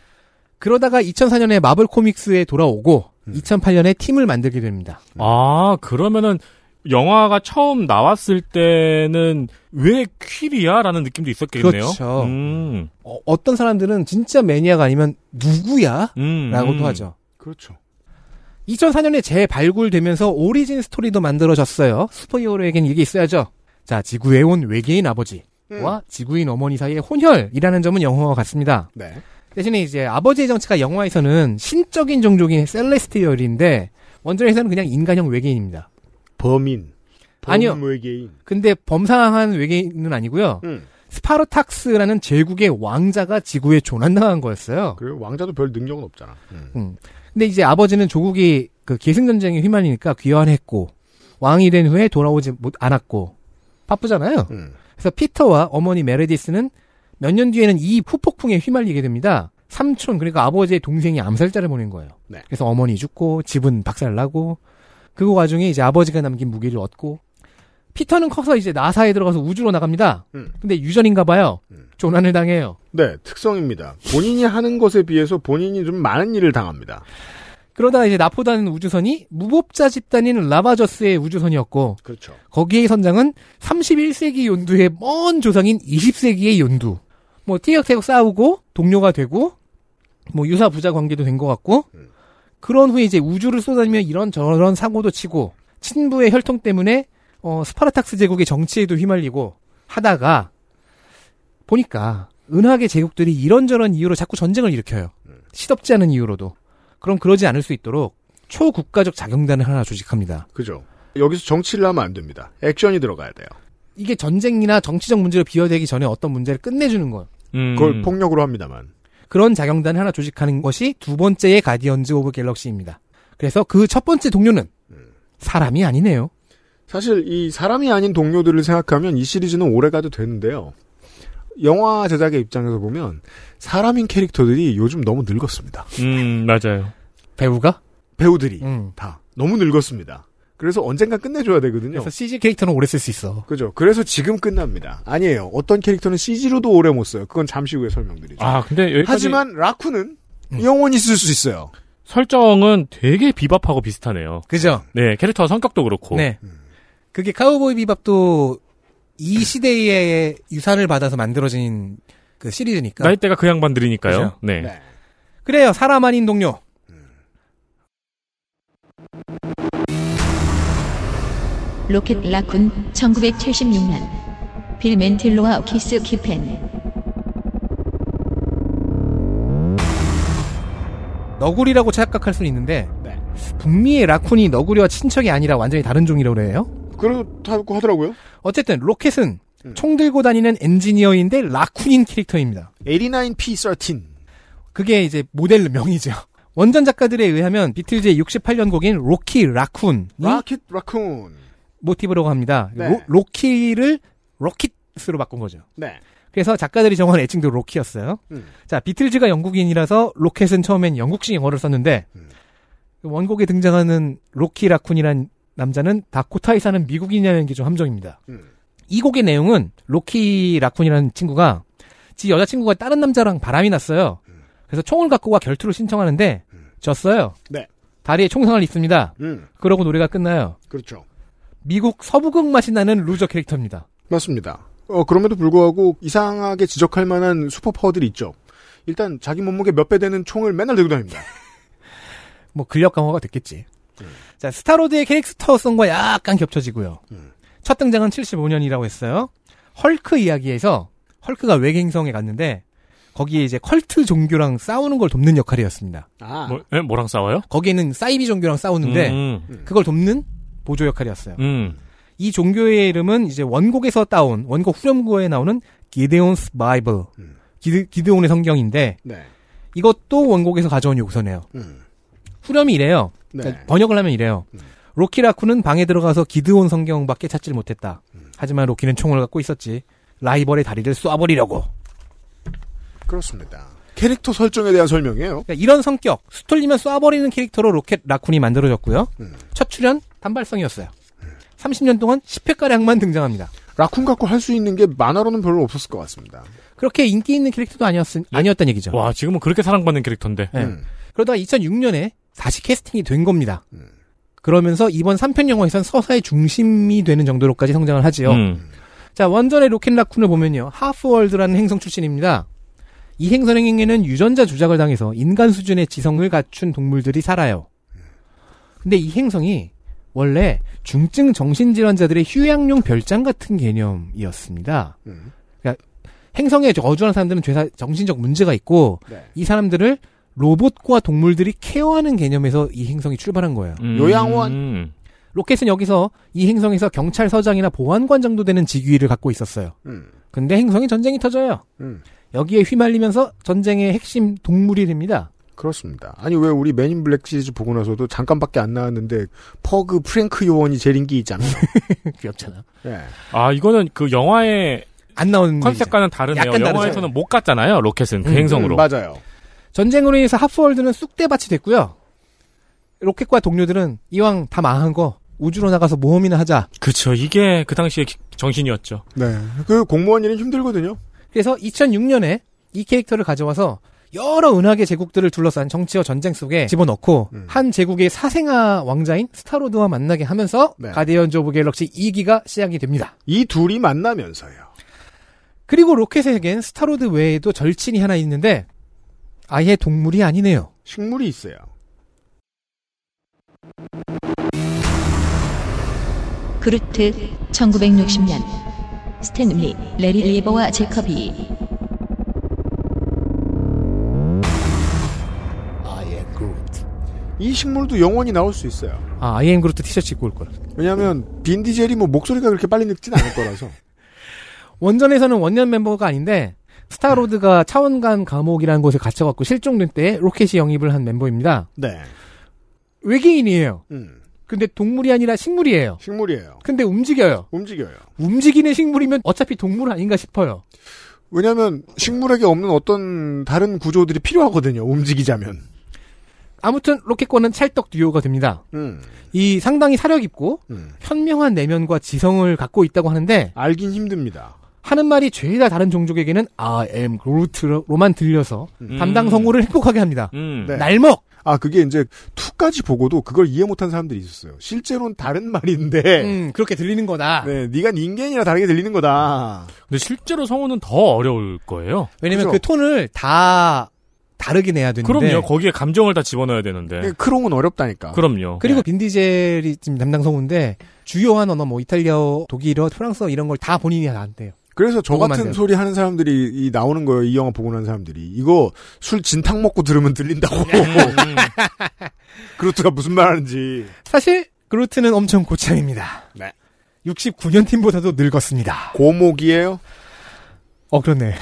그러다가 2004년에 마블 코믹스에 돌아오고 2008년에 팀을 만들게 됩니다. 아, 그러면은 영화가 처음 나왔을 때는 왜 퀴리야? 라는 느낌도 있었겠네요. 그렇죠. 음. 어, 떤 사람들은 진짜 매니아가 아니면 누구야? 음, 라고도 음. 하죠. 그렇죠. 2004년에 재발굴되면서 오리진 스토리도 만들어졌어요. 슈퍼히어로에겐 이게 있어야죠. 자, 지구에 온 외계인 아버지와 지구인 어머니 사이의 혼혈이라는 점은 영화와 같습니다. 네. 대신에 이제 아버지의 정체가 영화에서는 신적인 종족인 셀레스티얼인데 원전에서는 그냥 인간형 외계인입니다. 범인. 아니요. 외계인. 근데 범상한 외계인은 아니고요. 음. 스파르탁스라는 제국의 왕자가 지구에 조난당한 거였어요. 그래요. 왕자도 별 능력은 없잖아. 음. 음. 근데 이제 아버지는 조국이 그 계승전쟁에 휘말리니까 귀환했고 왕이 된 후에 돌아오지 못 않았고 바쁘잖아요. 음. 그래서 피터와 어머니 메르디스는 몇 년 뒤에는 이 후폭풍에 휘말리게 됩니다. 삼촌 그러니까 아버지의 동생이 암살자를 보낸 거예요. 네. 그래서 어머니 죽고 집은 박살나고 그 와중에 이제 아버지가 남긴 무기를 얻고 피터는 커서 이제 나사에 들어가서 우주로 나갑니다. 음. 근데 유전인가 봐요. 조난을 당해요. 네, 특성입니다. 본인이 하는 것에 비해서 본인이 좀 많은 일을 당합니다. 그러다가 이제 나포하는 우주선이 무법자 집단인 라바저스의 우주선이었고 그렇죠. 거기의 선장은 31세기 욘두의 먼 조상인 20세기의 욘두. 뭐 티격태격 싸우고 동료가 되고 뭐 유사 부자 관계도 된 것 같고 그런 후에 이제 우주를 쏘다니며 이런 저런 사고도 치고 친부의 혈통 때문에 어, 스파르탁스 제국의 정치에도 휘말리고 하다가 보니까 은하계 제국들이 이런저런 이유로 자꾸 전쟁을 일으켜요. 시덥지 않은 이유로도. 그럼 그러지 않을 수 있도록 초국가적 자경단을 하나 조직합니다. 그죠. 여기서 정치를 하면 안 됩니다. 액션이 들어가야 돼요. 이게 전쟁이나 정치적 문제로 비화되기 전에 어떤 문제를 끝내주는 거예요. 음. 그걸 폭력으로 합니다만. 그런 자경단을 하나 조직하는 것이 두 번째의 가디언즈 오브 갤럭시입니다. 그래서 그 첫 번째 동료는 사람이 아니네요. 사실 이 사람이 아닌 동료들을 생각하면 이 시리즈는 오래 가도 되는데요. 영화 제작의 입장에서 보면 사람인 캐릭터들이 요즘 너무 늙었습니다. 음, 맞아요. 배우가? 배우들이 음. 다 너무 늙었습니다. 그래서 언젠가 끝내줘야 되거든요. 그래서 CG 캐릭터는 오래 쓸 수 있어. 그죠. 그래서 지금 끝납니다. 아니에요. 어떤 캐릭터는 CG로도 오래 못 써요. 그건 잠시 후에 설명드리죠. 아, 근데 여기까지 하지만 라쿠는 영원히 쓸 수 있어요. 설정은 되게 비밥하고 비슷하네요. 그죠? 네, 캐릭터 성격도 그렇고. 네. 그게 카우보이 비밥도 이 시대의 유산을 받아서 만들어진 그 시리즈니까. 나이대가 그 양반들이니까요. 그죠? 네. 그래요. 사람 아닌 동료. 로켓 라쿤 1976년 빌 맨틀로와 키스 기펜 너구리라고 착각할 수는 있는데 네. 북미의 라쿤이 너구리와 친척이 아니라 완전히 다른 종이라고 그래요. 그렇다고 하더라고요. 어쨌든 로켓은 음. 총 들고 다니는 엔지니어인데 라쿤인 캐릭터입니다. 89P13. 그게 이제 모델 명이죠. 원전 작가들에 의하면 비틀즈의 68년 곡인 로키 라쿤이 라켓 라쿤. 모티브라고 합니다. 네. 로, 로키를 로킷으로 바꾼 거죠. 네. 그래서 작가들이 정한 애칭도 로키였어요. 음. 자, 비틀즈가 영국인이라서 로켓은 처음엔 영국식 영어를 썼는데 음. 원곡에 등장하는 로키 라쿤이란 남자는 다코타에 사는 미국인이라는 게 좀 함정입니다. 음. 이 곡의 내용은 로키 라쿤이라는 친구가 지 여자친구가 다른 남자랑 바람이 났어요. 그래서 총을 갖고 와 결투를 신청하는데 졌어요. 네. 다리에 총상을 입습니다. 음. 그러고 노래가 끝나요. 그렇죠. 미국 서부극 맛이 나는 루저 캐릭터입니다. 맞습니다. 어, 그럼에도 불구하고 이상하게 지적할 만한 슈퍼파워들이 있죠. 일단 자기 몸무게 몇 배 되는 총을 맨날 들고 다닙니다. 뭐 근력 강화가 됐겠지. 음. 자, 스타로드의 캐릭터성과 약간 겹쳐지고요. 음. 첫 등장은 75년이라고 했어요. 헐크 이야기에서 헐크가 외계행성에 갔는데 거기에 이제 컬트 종교랑 싸우는 걸 돕는 역할이었습니다. 아. 뭐, 에? 뭐랑 싸워요? 거기에는 사이비 종교랑 싸우는데 음, 그걸 돕는 보조 역할이었어요. 음. 이 종교의 이름은 이제 원곡에서 따온 원곡 후렴구에 나오는 Gideon's Bible 음. 기드, 기드온의 성경인데 네. 이것도 원곡에서 가져온 요소네요. 음. 후렴이 이래요. 네. 그러니까 번역을 하면 이래요. 음. 로키 라쿤은 방에 들어가서 기드온 성경밖에 찾지를 못했다. 음. 하지만 로키는 총을 갖고 있었지. 라이벌의 다리를 쏴버리려고. 그렇습니다. 캐릭터 설정에 대한 설명이에요. 그러니까 이런 성격, 수틀리면 쏴버리는 캐릭터로 로켓 라쿤이 만들어졌고요. 음. 첫 출연 단발성이었어요. 30년 동안 10회가량만 등장합니다. 라쿤 갖고 할 수 있는 게 만화로는 별로 없었을 것 같습니다. 그렇게 인기 있는 캐릭터도 아니었, 아니었단 얘기죠. 와, 지금은 그렇게 사랑받는 캐릭터인데. 네. 음. 그러다가 2006년에 다시 캐스팅이 된 겁니다. 음. 그러면서 이번 3편 영화에선 서사의 중심이 되는 정도로까지 성장을 하지요. 음. 자, 원전의 로켓 라쿤을 보면요. 하프월드라는 행성 출신입니다. 이 행성에는 유전자 조작을 당해서 인간 수준의 지성을 갖춘 동물들이 살아요. 근데 이 행성이 원래 중증 정신질환자들의 휴양용 별장 같은 개념이었습니다. 음. 그러니까 행성에 거주하는 사람들은 죄사, 정신적 문제가 있고 네. 이 사람들을 로봇과 동물들이 케어하는 개념에서 이 행성이 출발한 거예요. 음. 요양원. 로켓은 여기서 이 행성에서 경찰서장이나 보안관 정도 되는 직위를 갖고 있었어요. 음. 근데 행성에 전쟁이 터져요. 음. 여기에 휘말리면서 전쟁의 핵심 동물이 됩니다. 그렇습니다. 아니 왜 우리 맨인 블랙 시리즈 보고 나서도 잠깐밖에 안 나왔는데 퍼그 프랭크 요원이 제일 인기 있잖아요. 귀엽잖아. 예. 아 이거는 그 영화의 안 나오는 컨셉과는 다르네요. 영화에서는 못 갔잖아요. 로켓은 그 음, 행성으로. 음, 맞아요. 전쟁으로 인해서 합스월드는 쑥대밭이 됐고요. 로켓과 동료들은 이왕 다 망한 거 우주로 나가서 모험이나 하자. 그쵸. 이게 그 당시의 기- 정신이었죠. 네. 그 공무원 일은 힘들거든요. 그래서 2006년에 이 캐릭터를 가져와서 여러 은하계 제국들을 둘러싼 정치와 전쟁 속에 집어넣고 한 제국의 사생아 왕자인 스타로드와 만나게 하면서 네. 가디언즈 오브 갤럭시 2기가 시작이 됩니다. 이 둘이 만나면서요. 그리고 로켓에겐 스타로드 외에도 절친이 하나 있는데 아예 동물이 아니네요. 식물이 있어요. 그루트 1960년 스탠리, 래리 리버와 잭 커비 이 식물도 영원히 나올 수 있어요. 아 I am Groot 티셔츠 입고 올 걸. 왜냐하면 빈 디젤이 뭐 목소리가 그렇게 빨리 늙진 않을 거라서. 원전에서는 원년 멤버가 아닌데 스타로드가 차원간 감옥이라는 곳에 갇혀갖고 실종된 때 로켓이 영입을 한 멤버입니다. 네. 외계인이에요. 음. 근데 동물이 아니라 식물이에요. 식물이에요. 근데 움직여요. 움직여요. 움직이는 식물이면 어차피 동물 아닌가 싶어요. 왜냐하면 식물에게 없는 어떤 다른 구조들이 필요하거든요. 움직이자면. 아무튼 로켓과는 찰떡 듀오가 됩니다. 음. 이 상당히 사력 있고 음. 현명한 내면과 지성을 갖고 있다고 하는데 알긴 힘듭니다. 하는 말이 죄다 다른 종족에게는 I am Groot로만 들려서 음. 담당 성우를 행복하게 합니다. 음. 네. 날먹! 아, 그게 이제 2까지 보고도 그걸 이해 못한 사람들이 있었어요. 실제로는 다른 말인데. 음, 그렇게 들리는 거다. 네, 네가 닌겐이라 다르게 들리는 거다. 근데 실제로 성우는 더 어려울 거예요. 왜냐면 그죠? 그 톤을 다 다르게 내야 되는데 그럼요. 거기에 감정을 다 집어넣어야 되는데. 크롱은 어렵다니까. 그럼요. 그리고 빈디젤이 지금 담당 성우인데 주요한 언어 뭐 이탈리아어, 독일어, 프랑스어 이런 걸 다 본인이 다 안대요. 그래서 저 같은 대로. 소리 하는 사람들이 이 나오는 거예요. 이 영화 보고 난 사람들이. 이거 술 진탕 먹고 들으면 들린다고. 그루트가 무슨 말 하는지. 사실 그루트는 엄청 고참입니다. 네. 69년 팀보다도 늙었습니다. 고목이에요? 어 그렇네.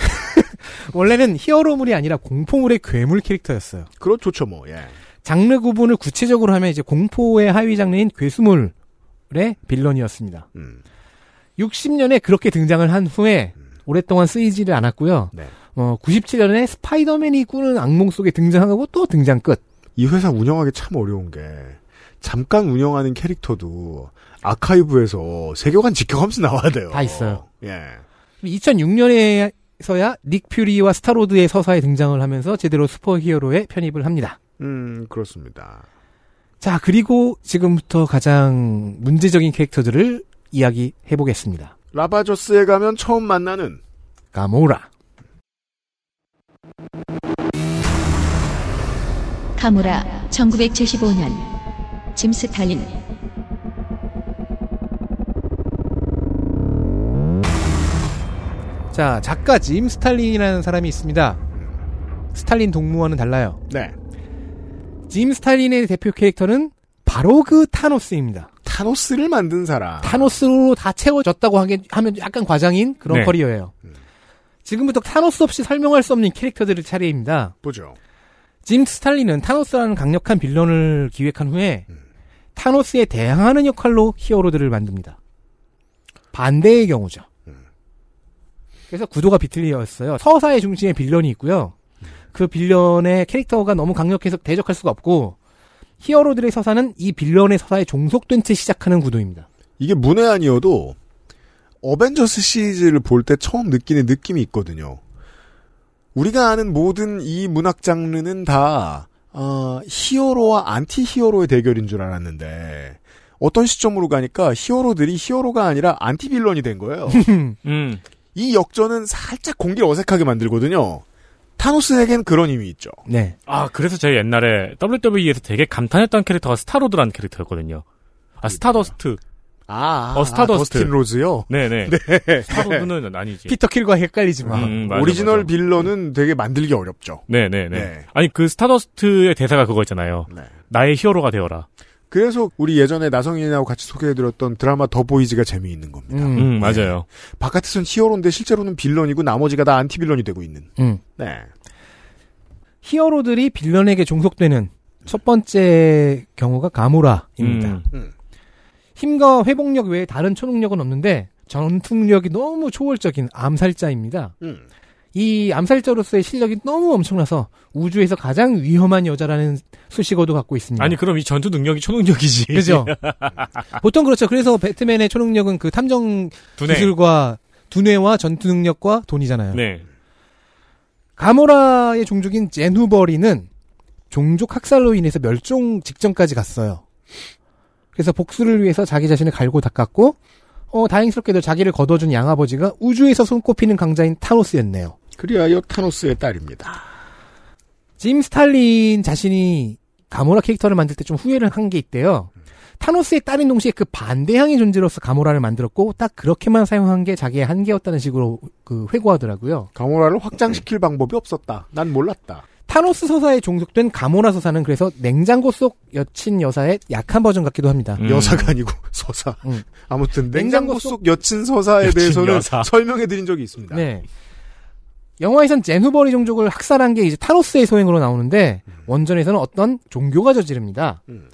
원래는 히어로물이 아니라 공포물의 괴물 캐릭터였어요. 그렇 좋죠, 뭐, 예. 장르 구분을 구체적으로 하면 이제 공포의 하위 장르인 괴수물의 빌런이었습니다. 음. 60년에 그렇게 등장을 한 후에 오랫동안 쓰이지를 않았고요. 네. 어, 97년에 스파이더맨이 꾸는 악몽 속에 등장하고 또 등장 끝. 이 회사 운영하기 참 어려운 게, 잠깐 운영하는 캐릭터도 아카이브에서 세계관 지켜가면서 나와야 돼요. 다 있어요. 예. 2006년에 서야 닉 퓨리와 스타로드의 서사에 등장을 하면서 제대로 슈퍼히어로에 편입을 합니다. 음, 그렇습니다. 자, 그리고 지금부터 가장 문제적인 캐릭터들을 이야기해 보겠습니다. 라바저스에 가면 처음 만나는 가모라. 가모라 1975년 짐 스탈린 자, 작가 짐 스탈린이라는 사람이 있습니다. 스탈린 동무와는 달라요. 네. 짐 스탈린의 대표 캐릭터는 바로 그 타노스입니다. 타노스를 만든 사람. 타노스로 다 채워졌다고 하긴, 하면 약간 과장인 그런 네. 커리어예요. 지금부터 타노스 없이 설명할 수 없는 캐릭터들의 차례입니다. 보죠. 짐 스탈린은 타노스라는 강력한 빌런을 기획한 후에 타노스에 대항하는 역할로 히어로들을 만듭니다. 반대의 경우죠. 그래서 구도가 비틀리었어요. 서사의 중심에 빌런이 있고요. 그 빌런의 캐릭터가 너무 강력해서 대적할 수가 없고 히어로들의 서사는 이 빌런의 서사에 종속된 채 시작하는 구도입니다. 이게 문외한이어도 어벤져스 시리즈를 볼 때 처음 느끼는 느낌이 있거든요. 우리가 아는 모든 이 문학 장르는 다 어, 히어로와 안티 히어로의 대결인 줄 알았는데 어떤 시점으로 가니까 히어로들이 히어로가 아니라 안티 빌런이 된 거예요. 음. 이 역전은 살짝 공기를 어색하게 만들거든요. 타노스에겐 그런 힘이 있죠. 네. 아, 그래서 제가 옛날에 WWE에서 되게 감탄했던 캐릭터가 스타로드라는 캐릭터였거든요. 아, 스타더스트. 아, 어, 스타더스트. 더스틴 로즈요? 네네. 네. 스타로드는 아니지. 피터 퀼과 헷갈리지 마. 음, 맞아, 오리지널 맞아. 빌런은 되게 만들기 어렵죠. 네네네. 네. 아니, 그 스타더스트의 대사가 그거 있잖아요. 네. 나의 히어로가 되어라. 그래서 우리 예전에 나성인하고 같이 소개해드렸던 드라마 더 보이즈가 재미있는 겁니다. 음, 맞아요. 바깥에선 히어로인데 실제로는 빌런이고 나머지가 다 안티 빌런이 되고 있는. 음. 네. 히어로들이 빌런에게 종속되는 첫 번째 경우가 가무라입니다. 음. 힘과 회복력 외에 다른 초능력은 없는데 전투력이 너무 초월적인 암살자입니다. 음. 이 암살자로서의 실력이 너무 엄청나서 우주에서 가장 위험한 여자라는 수식어도 갖고 있습니다. 아니 그럼 이 전투 능력이 초능력이지. 그죠? 보통 그렇죠. 그래서 배트맨의 초능력은 그 탐정 두뇌. 기술과 두뇌와 전투 능력과 돈이잖아요. 네. 가모라의 종족인 제누버리는 종족 학살로 인해서 멸종 직전까지 갔어요. 그래서 복수를 위해서 자기 자신을 갈고 닦았고, 어, 다행스럽게도 자기를 거둬준 양아버지가 우주에서 손꼽히는 강자인 타노스였네요. 그리하여 타노스의 딸입니다. 짐 스탈린 자신이 가모라 캐릭터를 만들 때 좀 후회를 한 게 있대요. 타노스의 딸인 동시에 그 반대향의 존재로서 가모라를 만들었고 딱 그렇게만 사용한 게 자기의 한계였다는 식으로 그 회고하더라고요. 가모라를 확장시킬 방법이 없었다. 난 몰랐다. 타노스 서사에 종속된 가모라 서사는 그래서 냉장고 속 여친 여사의 약한 버전 같기도 합니다. 음. 여사가 아니고 서사. 음. 아무튼 냉장고 냉장고 속 여친 서사에 여친 대해서는 여사. 설명해 드린 적이 있습니다. 네. 영화에선 제누버리 종족을 학살한 게 이제 타노스의 소행으로 나오는데 원전에서는 어떤 종교가 저지릅니다. 음.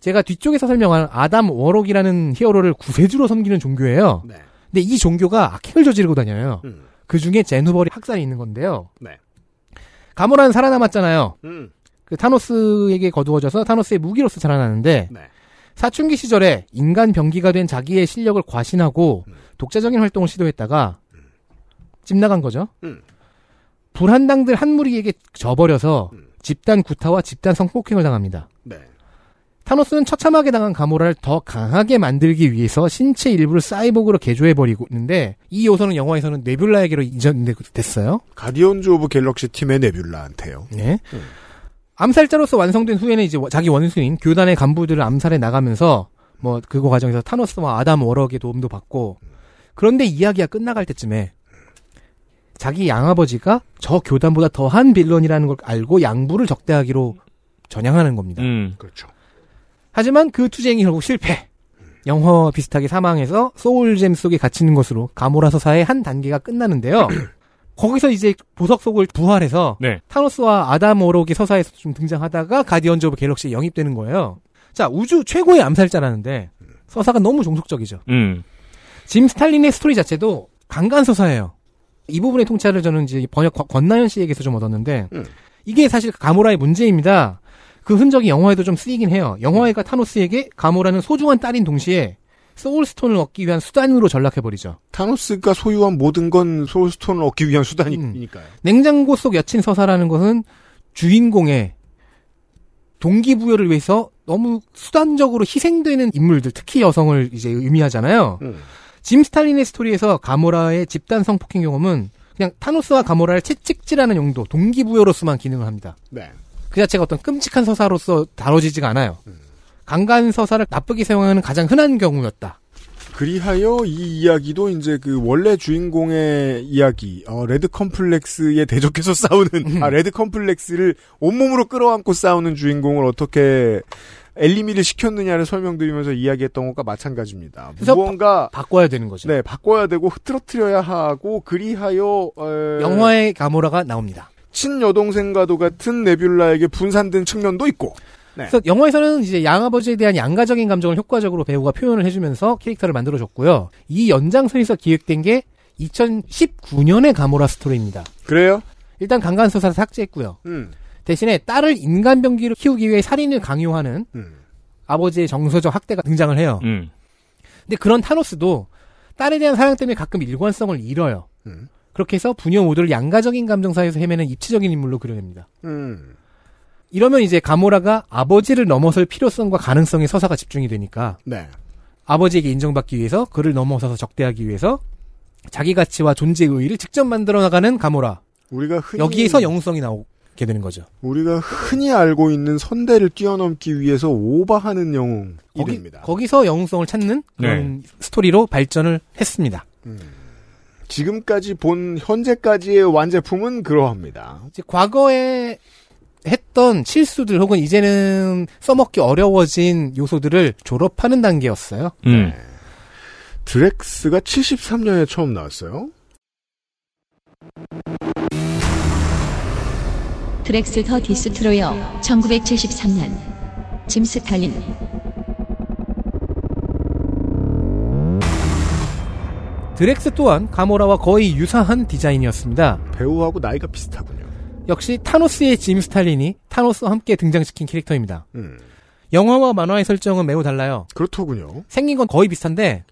제가 뒤쪽에서 설명한 아담 워록이라는 히어로를 구세주로 섬기는 종교예요. 네. 근데 이 종교가 악행을 저지르고 다녀요. 음. 그 중에 제누버리 학살이 있는 건데요. 네. 가모라는 살아남았잖아요. 음. 그 타노스에게 거두어져서 타노스의 무기로서 살아나는데 네. 사춘기 시절에 인간 병기가 된 자기의 실력을 과신하고 음. 독자적인 활동을 시도했다가 집 나간 거죠. 음. 불한당들 한 무리에게 져버려서 음. 집단 구타와 집단 성폭행을 당합니다. 네. 타노스는 처참하게 당한 가모라를 더 강하게 만들기 위해서 신체 일부를 사이보그로 개조해버리고 있는데 이 요소는 영화에서는 네뷸라에게로 이전됐어요. 가디언즈 오브 갤럭시 팀의 네뷸라한테요. 네. 음. 암살자로서 완성된 후에는 이제 자기 원수인 교단의 간부들을 암살해 나가면서 뭐 그거 과정에서 타노스와 아담 워럭의 도움도 받고 그런데 이야기가 끝나갈 때쯤에 자기 양아버지가 저 교단보다 더한 빌런이라는 걸 알고 양부를 적대하기로 전향하는 겁니다. 음. 그렇죠. 하지만 그 투쟁이 결국 실패. 영화 비슷하게 사망해서 소울잼 속에 갇히는 것으로 가모라 서사의 한 단계가 끝나는데요. 거기서 이제 보석 속을 부활해서 네. 타노스와 아담 워록의 서사에서 좀 등장하다가 가디언즈 오브 갤럭시에 영입되는 거예요. 자, 우주 최고의 암살자라는데 서사가 너무 종속적이죠. 음. 짐 스탈린의 스토리 자체도 강간 서사예요. 이 부분의 통찰을 저는 이제 번역 권- 권나연 씨에게서 좀 얻었는데 음. 이게 사실 가모라의 문제입니다. 그 흔적이 영화에도 좀 쓰이긴 해요. 영화에가 타노스에게 가모라는 소중한 딸인 동시에 소울스톤을 얻기 위한 수단으로 전락해버리죠. 타노스가 소유한 모든 건 소울스톤을 얻기 위한 수단이니까요. 냉장고 속 여친 서사라는 것은 주인공의 동기부여를 위해서 너무 수단적으로 희생되는 인물들, 특히 여성을 이제 의미하잖아요. 음. 짐 스탈린의 스토리에서 가모라의 집단 성폭행 경험은 그냥 타노스와 가모라를 채찍질하는 용도, 동기부여로서만 기능을 합니다. 네. 그 자체가 어떤 끔찍한 서사로서 다뤄지지가 않아요. 음. 강간 서사를 나쁘게 사용하는 가장 흔한 경우였다. 그리하여 이 이야기도 이제 그 원래 주인공의 이야기, 어, 레드 컴플렉스에 대적해서 싸우는, 아, 레드 컴플렉스를 온몸으로 끌어안고 싸우는 주인공을 어떻게 eliminate를 시켰느냐를 설명드리면서 이야기했던 것과 마찬가지입니다. 무언가, 바 꿔야 되는 거죠. 네, 바꿔야 되고 흐트러트려야 하고, 그리하여, 어, 영화의 가모라가 나옵니다. 친여동생과도 같은 네뷸라에게 분산된 측면도 있고, 네. 그래서 영화에서는 이제 양아버지에 대한 양가적인 감정을 효과적으로 배우가 표현을 해주면서 캐릭터를 만들어줬고요. 이 연장선에서 기획된 게 2019년의 가모라 스토리입니다. 그래요? 일단 강간서사를 삭제했고요. 음, 대신에 딸을 인간병기로 키우기 위해 살인을 강요하는 음. 아버지의 정서적 학대가 등장을 해요. 음. 근데 그런 타노스도 딸에 대한 사랑 때문에 가끔 일관성을 잃어요. 음. 그렇게 해서 부녀 모두를 양가적인 감정 사이에서 헤매는 입체적인 인물로 그려냅니다. 음. 이러면 이제 가모라가 아버지를 넘어설 필요성과 가능성에 서사가 집중이 되니까 네. 아버지에게 인정받기 위해서 그를 넘어서서 적대하기 위해서 자기 가치와 존재 의의를 직접 만들어 나가는 가모라. 우리가 흔히 여기에서 영웅성이 나오 게 되는 거죠. 우리가 흔히 알고 있는 선대를 뛰어넘기 위해서 오버하는 영웅이 거기, 됩니다. 거기서 영웅성을 찾는 그런 스토리로 발전을 했습니다. 지금까지 본 현재까지의 완제품은 그러합니다. 이제 과거에 했던 실수들 혹은 이제는 써먹기 어려워진 요소들을 졸업하는 단계였어요. 음. 드렉스가 73년에 처음 나왔어요. 드렉스 더 디스트로여 1973년 짐 스탈린 드렉스 또한 가모라와 거의 유사한 디자인이었습니다. 배우하고 나이가 비슷하군요. 역시 타노스의 짐 스탈린이 타노스와 함께 등장시킨 캐릭터입니다. 음. 영화와 만화의 설정은 매우 달라요. 그렇더군요. 생긴 건 거의 비슷한데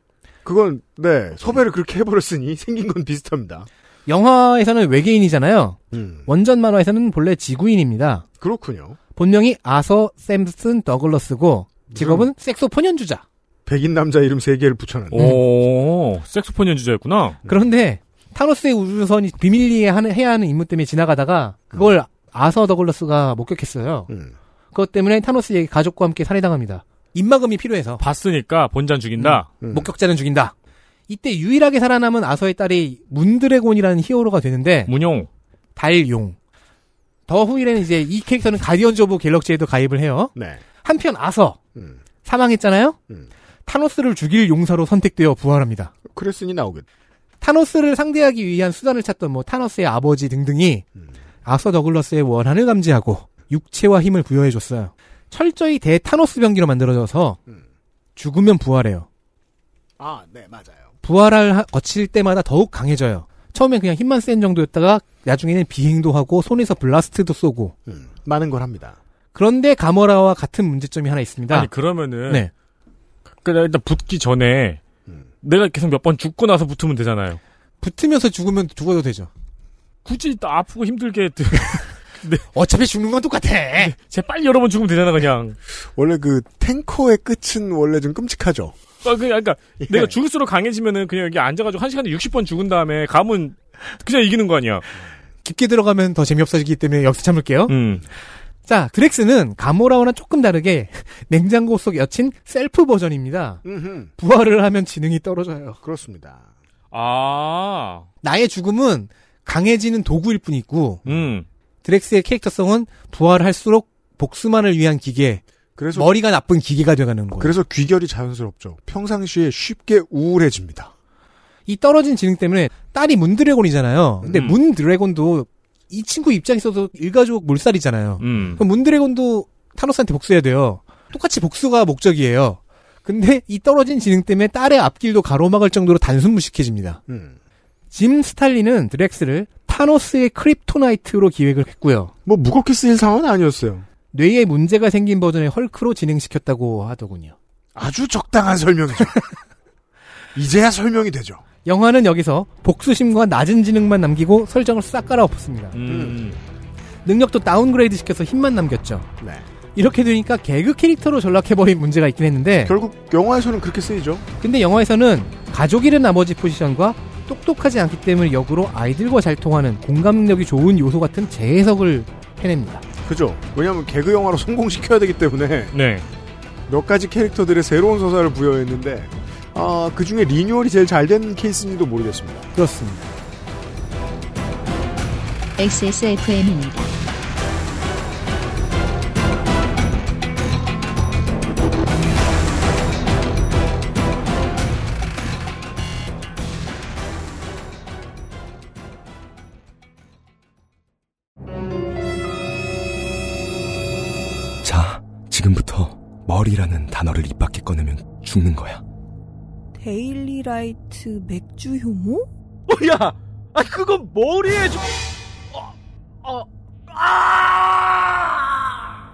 그건 네 섭외를 그렇게 해버렸으니 생긴 건 비슷합니다. 영화에서는 외계인이잖아요. 음. 원전 만화에서는 본래 지구인입니다. 그렇군요. 본명이 아서 샘슨 더글러스고 직업은 색소폰 연주자. 백인 남자 이름 세 개를 붙여놨네. 오, 색소폰 연주자였구나. 그런데 타노스의 우주선이 비밀리에 하는, 해야 하는 임무 때문에 지나가다가 그걸 아서 더글러스가 목격했어요. 음. 그것 때문에 타노스의 가족과 함께 살해당합니다. 입막음이 필요해서 봤으니까 본잔 죽인다. 음. 목격자는 죽인다. 이때 유일하게 살아남은 아서의 딸이 문드래곤이라는 히어로가 되는데 문용. 달용. 더 후일에는 이제 이 캐릭터는 가디언즈 오브 갤럭시에도 가입을 해요. 네. 한편 아서 음. 사망했잖아요. 음. 타노스를 죽일 용사로 선택되어 부활합니다. 그랬으니 나오겠. 타노스를 상대하기 위한 수단을 찾던 뭐 타노스의 아버지 등등이 음. 아서 더글러스의 원한을 감지하고 육체와 힘을 부여해줬어요. 철저히 대타노스 병기로 만들어져서 음. 죽으면 부활해요. 아, 네, 맞아요. 부활을 하- 거칠 때마다 더욱 강해져요. 처음엔 그냥 힘만 센 정도였다가 나중에는 비행도 하고 손에서 블라스트도 쏘고 음, 많은 걸 합니다. 그런데 가모라와 같은 문제점이 하나 있습니다. 아니 그러면은 네. 그냥 일단 붙기 전에 음. 내가 계속 몇 번 죽고 나서 붙으면 되잖아요. 붙으면서 죽으면 죽어도 되죠. 굳이 또 아프고 힘들게 어차피 죽는 건 똑같아. 제 빨리 여러 번 죽으면 되잖아 그냥. 원래 그 탱커의 끝은 원래 좀 끔찍하죠. 아, 그, 그러니까 예. 내가 죽을수록 강해지면은 그냥 여기 앉아가지고 한 시간에 60번 죽은 다음에 감은 그냥 이기는 거 아니야. 깊게 들어가면 더 재미없어지기 때문에 여기서 참을게요. 음. 자, 드렉스는 가모라와는 조금 다르게 냉장고 속 여친 셀프 버전입니다. 음흠. 부활을 하면 지능이 떨어져요. 그렇습니다. 아. 나의 죽음은 강해지는 도구일 뿐이고 음. 드렉스의 캐릭터성은 부활을 할수록 복수만을 위한 기계, 그래서 머리가 나쁜 기계가 되가는 거예요. 그래서 귀결이 자연스럽죠. 평상시에 쉽게 우울해집니다. 이 떨어진 지능 때문에 딸이 문드래곤이잖아요. 근데 음. 문드래곤도 이 친구 입장에서도 일가족 몰살이잖아요. 음. 그럼 문드래곤도 타노스한테 복수해야 돼요. 똑같이 복수가 목적이에요. 근데 이 떨어진 지능 때문에 딸의 앞길도 가로막을 정도로 단순 무식해집니다. 음. 짐 스탈린은 드랙스를 타노스의 kryptonite로 기획을 했고요. 뭐 무겁게 쓰일 상황은 아니었어요. 뇌에 문제가 생긴 버전의 헐크로 진행시켰다고 하더군요. 아주 적당한 설명이죠. 이제야 설명이 되죠. 영화는 여기서 복수심과 낮은 지능만 남기고 설정을 싹 갈아엎었습니다. 음. 능력도 downgrade 시켜서 힘만 남겼죠. 네. 이렇게 되니까 개그 캐릭터로 전락해버린 문제가 있긴 했는데 결국 영화에서는 그렇게 쓰이죠. 근데 영화에서는 가족 잃은 아버지 포지션과 똑똑하지 않기 때문에 역으로 아이들과 잘 통하는 공감 능력이 좋은 요소 같은 재해석을 해냅니다. 그죠? 왜냐하면 개그 영화로 성공시켜야 되기 때문에 네. 몇 가지 캐릭터들의 새로운 서사를 부여했는데 아, 그 중에 리뉴얼이 제일 잘 된 케이스인지도 모르겠습니다. 그렇습니다. XSFM입니다. 머리라는 단어를 입 밖에 꺼내면 죽는 거야. 데일리라이트 맥주 효모? 어, 야, 아 그건 머리에 좀. 어, 어, 아!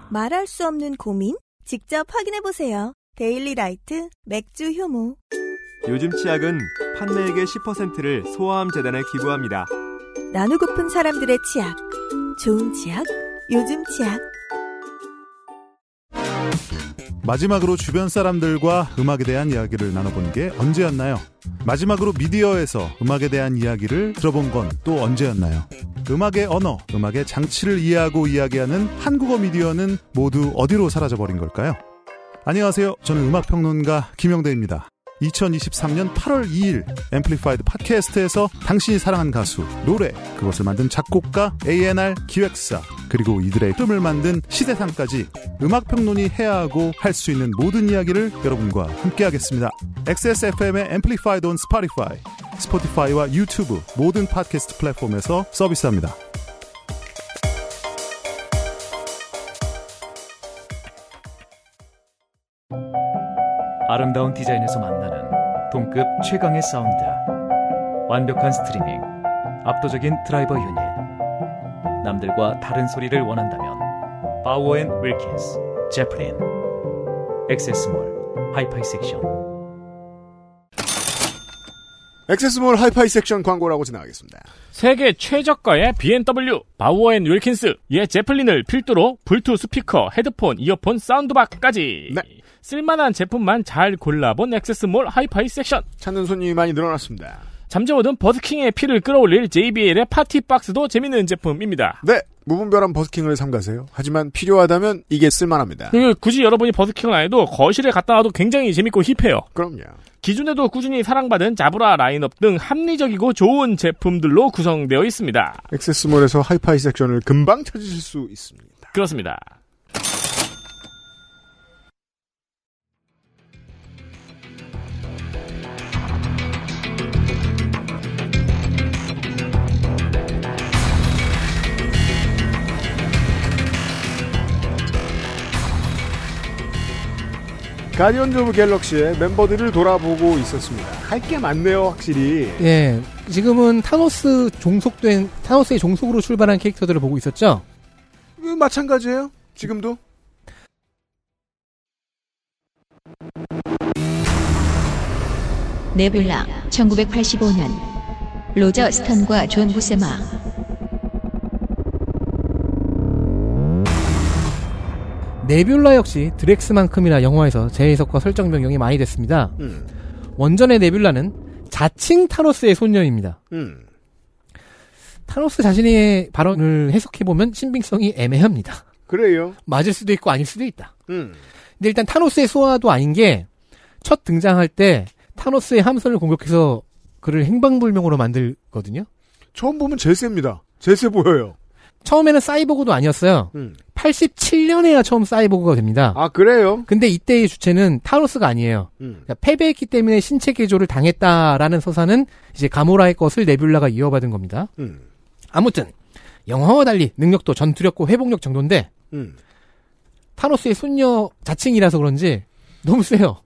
말할 수 없는 고민? 직접 확인해 보세요. 데일리라이트 맥주 효모. 요즘 치약은 판매액의 10%를 소아암 재단에 기부합니다. 나누고픈 사람들의 치약. 좋은 치약, 요즘 치약. 마지막으로 주변 사람들과 음악에 대한 이야기를 나눠본 게 언제였나요? 마지막으로 미디어에서 음악에 대한 이야기를 들어본 건 또 언제였나요? 음악의 언어, 음악의 장치를 이해하고 이야기하는 한국어 미디어는 모두 어디로 사라져버린 걸까요? 안녕하세요. 저는 음악평론가 김영대입니다. 2023년 8월 2일 앰플리파이드 팟캐스트에서 당신이 사랑한 가수, 노래, 그것을 만든 작곡가, A&R 기획사, 그리고 이들의 흐름을 만든 시대상까지 음악평론이 해야 하고 할 수 있는 모든 이야기를 여러분과 함께하겠습니다. XSFM의 앰플리파이드 on 스포티파이, 스포티파이와 유튜브 모든 팟캐스트 플랫폼에서 서비스합니다. 아름다운 디자인에서 만나는 동급 최강의 사운드 완벽한 스트리밍 압도적인 드라이버 유닛. 남들과 다른 소리를 원한다면 바우어 앤 윌킨스 제플린 액세스몰 하이파이 섹션 액세스몰 하이파이 섹션 광고라고 지나가겠습니다. 세계 최저가의 BMW, 바우어앤 윌킨스, 예 제플린을 필두로 블투 스피커, 헤드폰, 이어폰, 사운드바까지 쓸만한 제품만 잘 골라본 액세스몰 하이파이 섹션. 찾는 손님이 많이 늘어났습니다. 잠재워둔 버스킹의 피를 끌어올릴 JBL의 파티 박스도 재밌는 제품입니다. 네, 무분별한 버스킹을 삼가세요. 하지만 필요하다면 이게 쓸만합니다. 그리고 굳이 여러분이 버스킹을 안 해도 거실에 갖다 놔도 굉장히 재밌고 힙해요. 그럼요. 기존에도 꾸준히 사랑받은 자브라 라인업 등 합리적이고 좋은 제품들로 구성되어 있습니다. 액세스몰에서 하이파이 섹션을 금방 찾으실 수 있습니다. 그렇습니다. 가디언즈 오브 갤럭시의 멤버들을 돌아보고 있었습니다. 할 게 많네요, 확실히. 예, 지금은 타노스 종속된 타노스의 종속으로 출발한 캐릭터들을 보고 있었죠. 음, 마찬가지예요. 지금도. 네뷸라 1985년 로저 스턴과 존 부세마 네뷸라 역시 드렉스만큼이나 영화에서 재해석과 설정 변경이 많이 됐습니다. 음. 원전의 네뷸라는 자칭 타노스의 손녀입니다. 음. 타노스 자신의 발언을 해석해보면 신빙성이 애매합니다. 그래요. 맞을 수도 있고 아닐 수도 있다. 음. 근데 일단 타노스의 소화도 아닌 게 첫 등장할 때 타노스의 함선을 공격해서 그를 행방불명으로 만들거든요. 처음 보면 제세입니다. 제세 보여요. 처음에는 사이보그도 아니었어요. 음. 87년에야 처음 사이보그가 됩니다. 아, 그래요? 근데 이때의 주체는 타노스가 아니에요. 음. 그러니까 패배했기 때문에 신체 개조를 당했다라는 서사는 이제 가모라의 것을 네뷸라가 이어받은 겁니다. 음. 아무튼 영화와 달리 능력도 전투력과 회복력 정도인데 음. 타노스의 손녀 자칭이라서 그런지 너무 세요.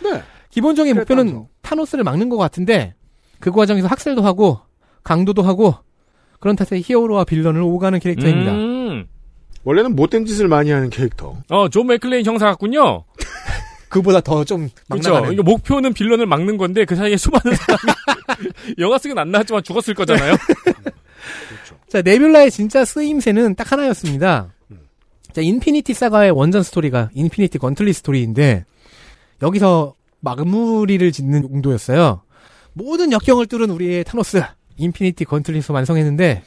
네. 기본적인 목표는 타노스를 막는 것 같은데 그 과정에서 학살도 하고 강도도 하고 그런 탓에 히어로와 빌런을 오가는 캐릭터입니다. 음. 원래는 못된 짓을 많이 하는 캐릭터. 어, 존 맥클레인 형사 같군요. 그보다 더좀 그렇죠. 이거 목표는 빌런을 막는 건데 그 사이에 수많은 사람이 영화 속은 안 나왔지만 죽었을 거잖아요. 자, 네뷸라의 진짜 쓰임새는 딱 하나였습니다. 자, 인피니티 사가의 원전 스토리가 인피니티 건틀릿 스토리인데 여기서 마무리를 짓는 용도였어요. 모든 역경을 뚫은 우리의 타노스 인피니티 건틀릿을 완성했는데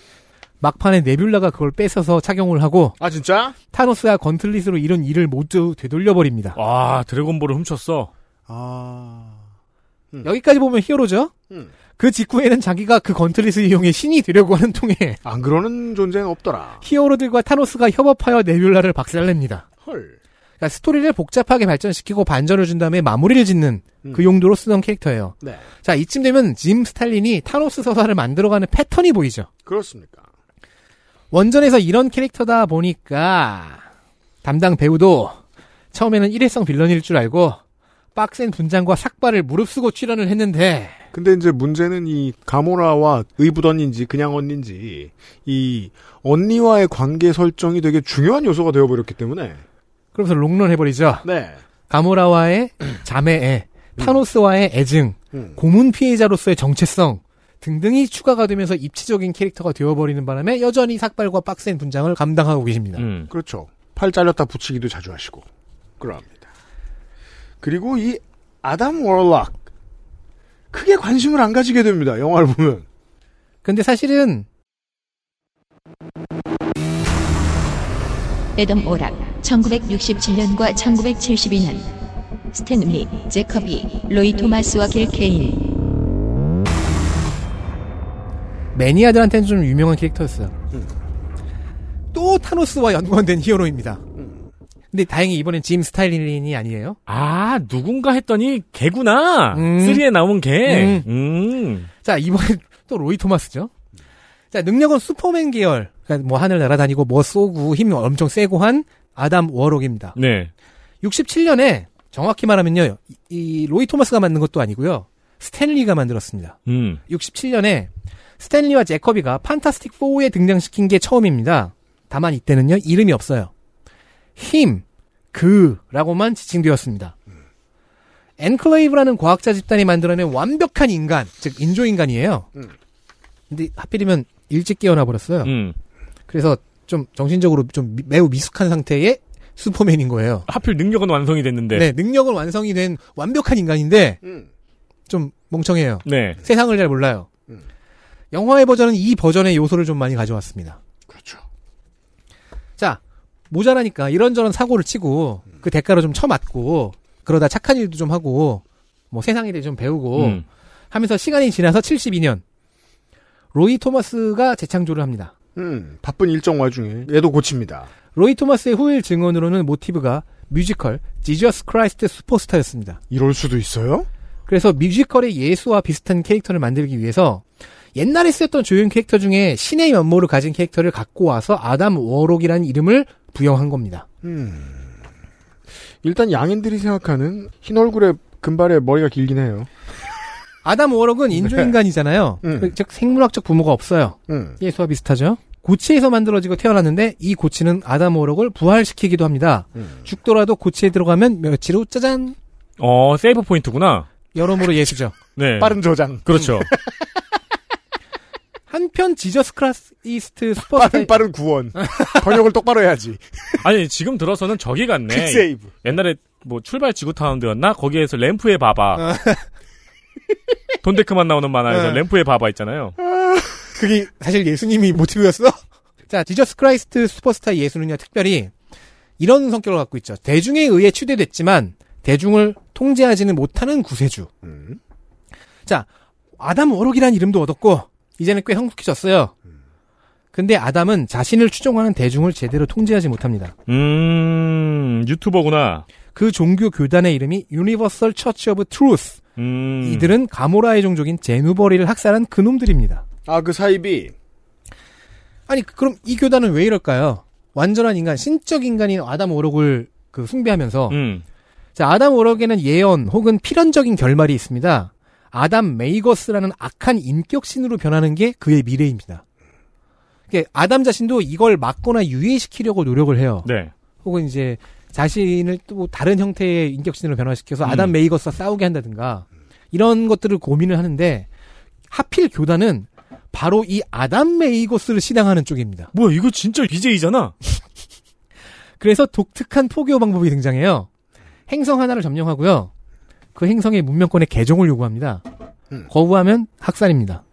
막판에 네뷸라가 그걸 뺏어서 착용을 하고 아 진짜? 타노스가 gauntlet으로 이룬 일을 모두 되돌려버립니다. 와 드래곤볼을 훔쳤어. 아 여기까지 보면 히어로죠. 음. 그 직후에는 자기가 그 gauntlet을 이용해 신이 되려고 하는 통에 안 그러는 존재는 없더라. 히어로들과 타노스가 협업하여 네뷸라를 박살냅니다. 헐. 그러니까 스토리를 복잡하게 발전시키고 반전을 준 다음에 마무리를 짓는 음. 그 용도로 쓰던 캐릭터예요. 네. 자, 이쯤 되면 짐 스탈린이 타노스 서사를 만들어가는 패턴이 보이죠. 그렇습니까? 원전에서 이런 캐릭터다 보니까 담당 배우도 처음에는 일회성 빌런일 줄 알고 빡센 분장과 삭발을 무릅쓰고 출연을 했는데 근데 이제 문제는 이 가모라와 의붓언니인지 그냥 언니인지 이 언니와의 관계 설정이 되게 중요한 요소가 되어버렸기 때문에 그러면서 롱런 해버리죠. 네. 가모라와의 자매애, 타노스와의 애증, 음. 고문 피해자로서의 정체성 등등이 추가가 되면서 입체적인 캐릭터가 되어버리는 바람에 여전히 삭발과 빡센 분장을 감당하고 계십니다. 음. 그렇죠. 팔 잘렸다 붙이기도 자주 하시고 그럽니다. 그리고 이 아담 워럭 크게 관심을 안 가지게 됩니다. 영화를 보면. 근데 사실은 애덤 오락 1967년과 1972년 스탠리, 제커비, 로이 토마스와 길 케인. 매니아들한테는 좀 유명한 캐릭터였어요. 또 타노스와 연관된 히어로입니다. 근데 다행히 이번엔 짐 스타일린이 아니에요. 아, 누군가 했더니 개구나. 음. 3에 나온 개. 음. 음. 자, 이번엔 또 로이 토마스죠. 자, 능력은 슈퍼맨 계열. 그러니까 뭐 하늘 날아다니고 뭐 쏘고 힘이 엄청 세고 한 아담 워록입니다. 네. 67년에 정확히 말하면요. 이, 이 로이 토마스가 만든 것도 아니고요. 스탠리가 만들었습니다. 음. 67년에 스탠리와 제커비가 판타스틱 4에 등장시킨 게 처음입니다. 다만 이때는요, 이름이 없어요. 힘, 그라고만 지칭되었습니다. 엔클레이브라는 과학자 집단이 만들어낸 완벽한 인간, 즉 인조인간이에요. 근데 하필이면 일찍 깨어나 버렸어요. 음. 그래서 좀 정신적으로 좀 미- 매우 미숙한 상태의 슈퍼맨인 거예요. 하필 능력은 완성이 됐는데. 네, 능력은 완성이 된 완벽한 인간인데 좀 멍청해요. 네. 세상을 잘 몰라요. 영화의 버전은 이 버전의 요소를 좀 많이 가져왔습니다. 그렇죠. 자, 모자라니까 이런저런 사고를 치고 그 대가로 좀 쳐맞고 그러다 착한 일도 좀 하고 뭐 세상에 대해 좀 배우고 음. 하면서 시간이 지나서 72년 로이 토마스가 재창조를 합니다. 음, 바쁜 일정 와중에 얘도 고칩니다. 로이 토마스의 후일 증언으로는 모티브가 뮤지컬 지저스 크라이스트 슈퍼스타였습니다. 이럴 수도 있어요? 그래서 뮤지컬의 예수와 비슷한 캐릭터를 만들기 위해서 옛날에 쓰였던 주연 캐릭터 중에 신의 면모를 가진 캐릭터를 갖고 와서 아담 워록이라는 이름을 부여한 겁니다. 음. 일단 양인들이 생각하는 흰 얼굴에 금발에 머리가 길긴 해요. 아담 워록은 인조인간이잖아요. 음. 즉 생물학적 부모가 없어요. 음. 예수와 비슷하죠. 고치에서 만들어지고 태어났는데 이 고치는 아담 워록을 부활시키기도 합니다. 음. 죽더라도 고치에 들어가면 며칠 후 짜잔 어, save point구나. 여러모로 예수죠. 네. 빠른 저장. 그렇죠. 한편 지저스 크라이스트 슈퍼스타 빠른 빠른 구원. 번역을 똑바로 해야지. 아니, 지금 들어서는 저기 같네. quick save. 옛날에 뭐 출발 지구타운드였나? 거기에서 램프의 바바. 돈데크만 나오는 만화에서 어. 램프의 바바 있잖아요. 그게 사실 예수님이 모티브였어? 자, 지저스 크라이스트 슈퍼스타 예수는요, 특별히 이런 성격을 갖고 있죠. 대중에 의해 추대됐지만 대중을 통제하지는 못하는 구세주. 음. 자, 아담 워록이라는 이름도 얻었고 이제는 꽤 성숙해졌어요. 근데 아담은 자신을 추종하는 대중을 제대로 통제하지 못합니다. 음, 유튜버구나. 그 종교 교단의 이름이 Universal Church of Truth. 음. 이들은 가모라의 종족인 제누버리를 학살한 그놈들입니다. 아, 그 사이비. 아니 그럼 이 교단은 왜 이럴까요? 완전한 인간, 신적 인간인 아담 워록을 그 숭배하면서 음. 자 아담 워록에는 예언 혹은 필연적인 결말이 있습니다. 아담 메이거스라는 악한 인격신으로 변하는 게 그의 미래입니다. 이게 아담 자신도 이걸 막거나 유예시키려고 노력을 해요. 네. 혹은 이제 자신을 또 다른 형태의 인격신으로 변화시켜서 음. 아담 메이거스와 싸우게 한다든가 이런 것들을 고민을 하는데 하필 교단은 바로 이 아담 메이거스를 신앙하는 쪽입니다. 뭐야, 이거 진짜 BJ잖아? 그래서 독특한 포교 방법이 등장해요. 행성 하나를 점령하고요. 그 행성의 문명권의 개종을 요구합니다. 거부하면 학살입니다.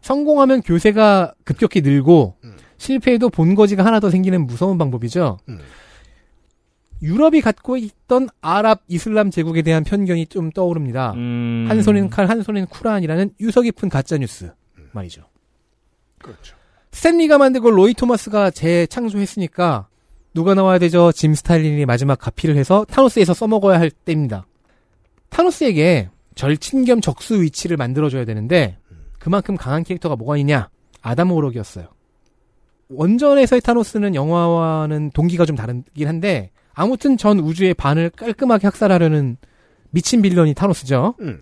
성공하면 교세가 급격히 늘고 실패해도 본거지가 하나 더 생기는 무서운 방법이죠. 유럽이 갖고 있던 아랍 이슬람 제국에 대한 편견이 좀 떠오릅니다. 음. 한 손엔 칼, 한 손엔 쿠란이라는 유서 깊은 가짜 뉴스 말이죠. 그렇죠. 스탠리가 만들고 로이 토마스가 재창조했으니까 누가 나와야 되죠? 짐 스타일린이 마지막 가피를 해서 타노스에서 써먹어야 할 때입니다. 타노스에게 절친 겸 적수 위치를 만들어줘야 되는데 그만큼 강한 캐릭터가 뭐가 있냐? 아담 오록이었어요. 원전에서의 타노스는 영화와는 동기가 좀 다르긴 한데 아무튼 전 우주의 반을 깔끔하게 학살하려는 미친 빌런이 타노스죠. 음.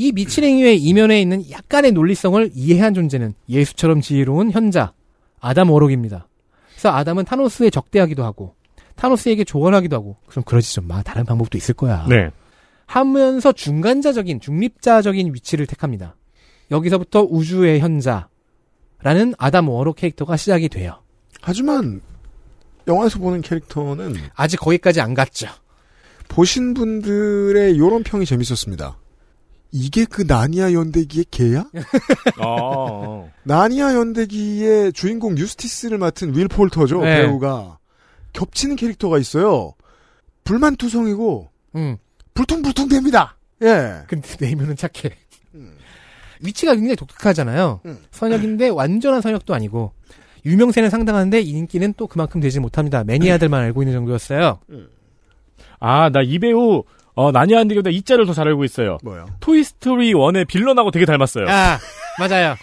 이 미친 행위의 이면에 있는 약간의 논리성을 이해한 존재는 예수처럼 지혜로운 현자 아담 오록입니다. 그래서 아담은 타노스에 적대하기도 하고 타노스에게 조언하기도 하고 그럼 그러지 좀 마. 다른 방법도 있을 거야. 네. 하면서 중간자적인 중립자적인 위치를 택합니다. 여기서부터 우주의 현자라는 아담 워록 캐릭터가 시작이 돼요. 하지만 영화에서 보는 캐릭터는 아직 거기까지 안 갔죠. 보신 분들의 요런 평이 재밌었습니다. 이게 그 나니아 연대기의 개야? 어. 나니아 연대기의 주인공 유스티스를 맡은 윌 폴터죠 네. 배우가 겹치는 캐릭터가 있어요. 불만투성이고 음. 불퉁불퉁 됩니다. 예. 근데 내면은 착해. 위치가 굉장히 독특하잖아요. 음. 선역인데 완전한 선역도 아니고 유명세는 상당한데 인기는 또 그만큼 되지 못합니다. 매니아들만 알고 있는 정도였어요. 아, 나 이 배우, 어, 난이 안 되기보다 이 자를 더 잘 알고 있어요. 뭐요? 토이스토리 1의 빌런하고 되게 닮았어요. 아, 맞아요.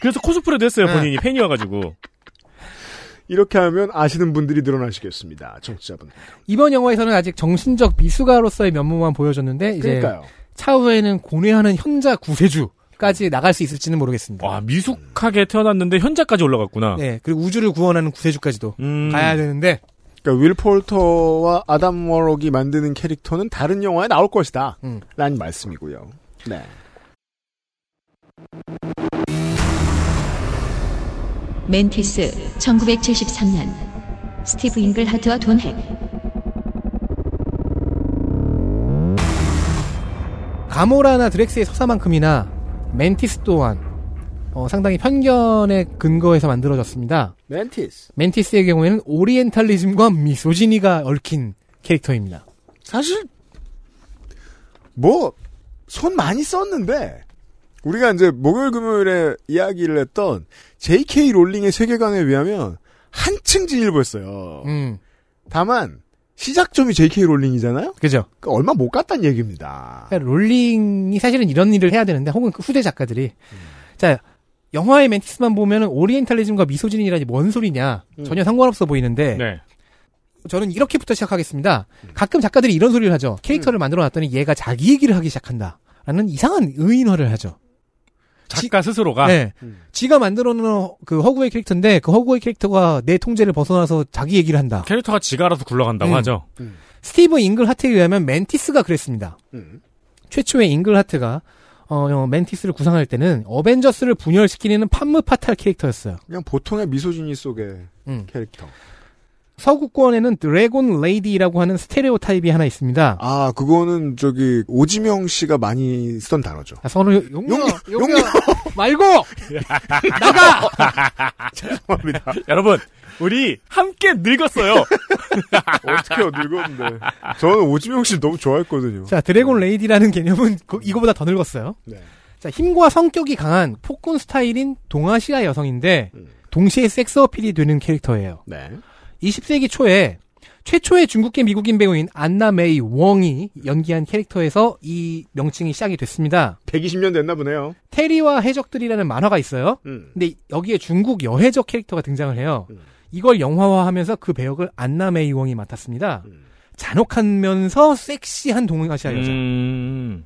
그래서 코스프레도 했어요, 아. 본인이. 팬이어가지고. 이렇게 하면 아시는 분들이 늘어나시겠습니다. 청취자분. 이번 영화에서는 아직 정신적 미숙아로서의 면모만 보여줬는데 이제 그러니까요. 차후에는 고뇌하는 현자 구세주까지 나갈 수 있을지는 모르겠습니다. 와, 미숙하게 태어났는데 현자까지 올라갔구나. 네, 그리고 우주를 구원하는 구세주까지도 음. 가야 되는데 그러니까 윌 폴터와 아담 워록이 만드는 캐릭터는 다른 영화에 나올 것이다. 음. 라는 말씀이고요. 네. 멘티스 1973년 스티브 잉글하트와 돈 핵. 가모라나 드렉스의 서사만큼이나 멘티스 또한 어, 상당히 편견에 근거해서 만들어졌습니다. 멘티스. 멘티스의 경우에는 오리엔탈리즘과 misogyny가 얽힌 캐릭터입니다. 사실 뭐 손 많이 썼는데 우리가 이제 목요일 금요일에 이야기를 했던 J.K. 롤링의 세계관에 비하면 한층 진일보였어요. 음, 다만 시작점이 J.K. 롤링이잖아요. 그죠? 그러니까 얼마 못 갔다는 얘기입니다. 그러니까 롤링이 사실은 이런 일을 해야 되는데 혹은 그 후대 작가들이 자 영화의 멘티스만 보면은 오리엔탈리즘과 misogyny라니 뭔 소리냐 전혀 상관없어 보이는데 네. 저는 이렇게부터 시작하겠습니다. 가끔 작가들이 이런 소리를 하죠. 캐릭터를 만들어 놨더니 얘가 자기 얘기를 하기 시작한다. 라는 이상한 의인화를 하죠. 작가 스스로가. 네. 지가 만들어 놓은 그 허구의 캐릭터인데 그 허구의 캐릭터가 내 통제를 벗어나서 자기 얘기를 한다. 캐릭터가 지가 알아서 굴러간다고 음. 하죠. 스티브 잉글하트에 의하면 멘티스가 그랬습니다. 최초의 잉글하트가 어, 어, 멘티스를 구상할 때는 어벤져스를 분열시키는 femme fatale 캐릭터였어요. 그냥 보통의 misogyny 속의 음. 캐릭터. 서구권에는 dragon lady라고 하는 스테레오 타입이 하나 있습니다. 아, 그거는 저기 오지명 씨가 많이 쓰던 단어죠. 아, 서로 용녀, 용녀, 용녀 말고 나가. 죄송합니다. 여러분, 우리 함께 늙었어요. 어떻게요, 늙었는데. 저는 오지명 씨 너무 좋아했거든요. 자, dragon lady라는 개념은 그- 이거보다 더 늙었어요. 네. 자, 힘과 성격이 강한 폭군 스타일인 동아시아 여성인데 동시에 섹스 어필이 되는 캐릭터예요. 네. 20세기 초에 최초의 중국계 미국인 배우인 안나 메이 웡이 연기한 캐릭터에서 이 명칭이 시작이 됐습니다. 120년 됐나 보네요. 테리와 해적들이라는 만화가 있어요. 음. 근데 여기에 중국 여해적 캐릭터가 등장을 해요. 이걸 영화화하면서 그 배역을 안나 메이 웡이 맡았습니다. 잔혹하면서 섹시한 동아시아 여자. 음.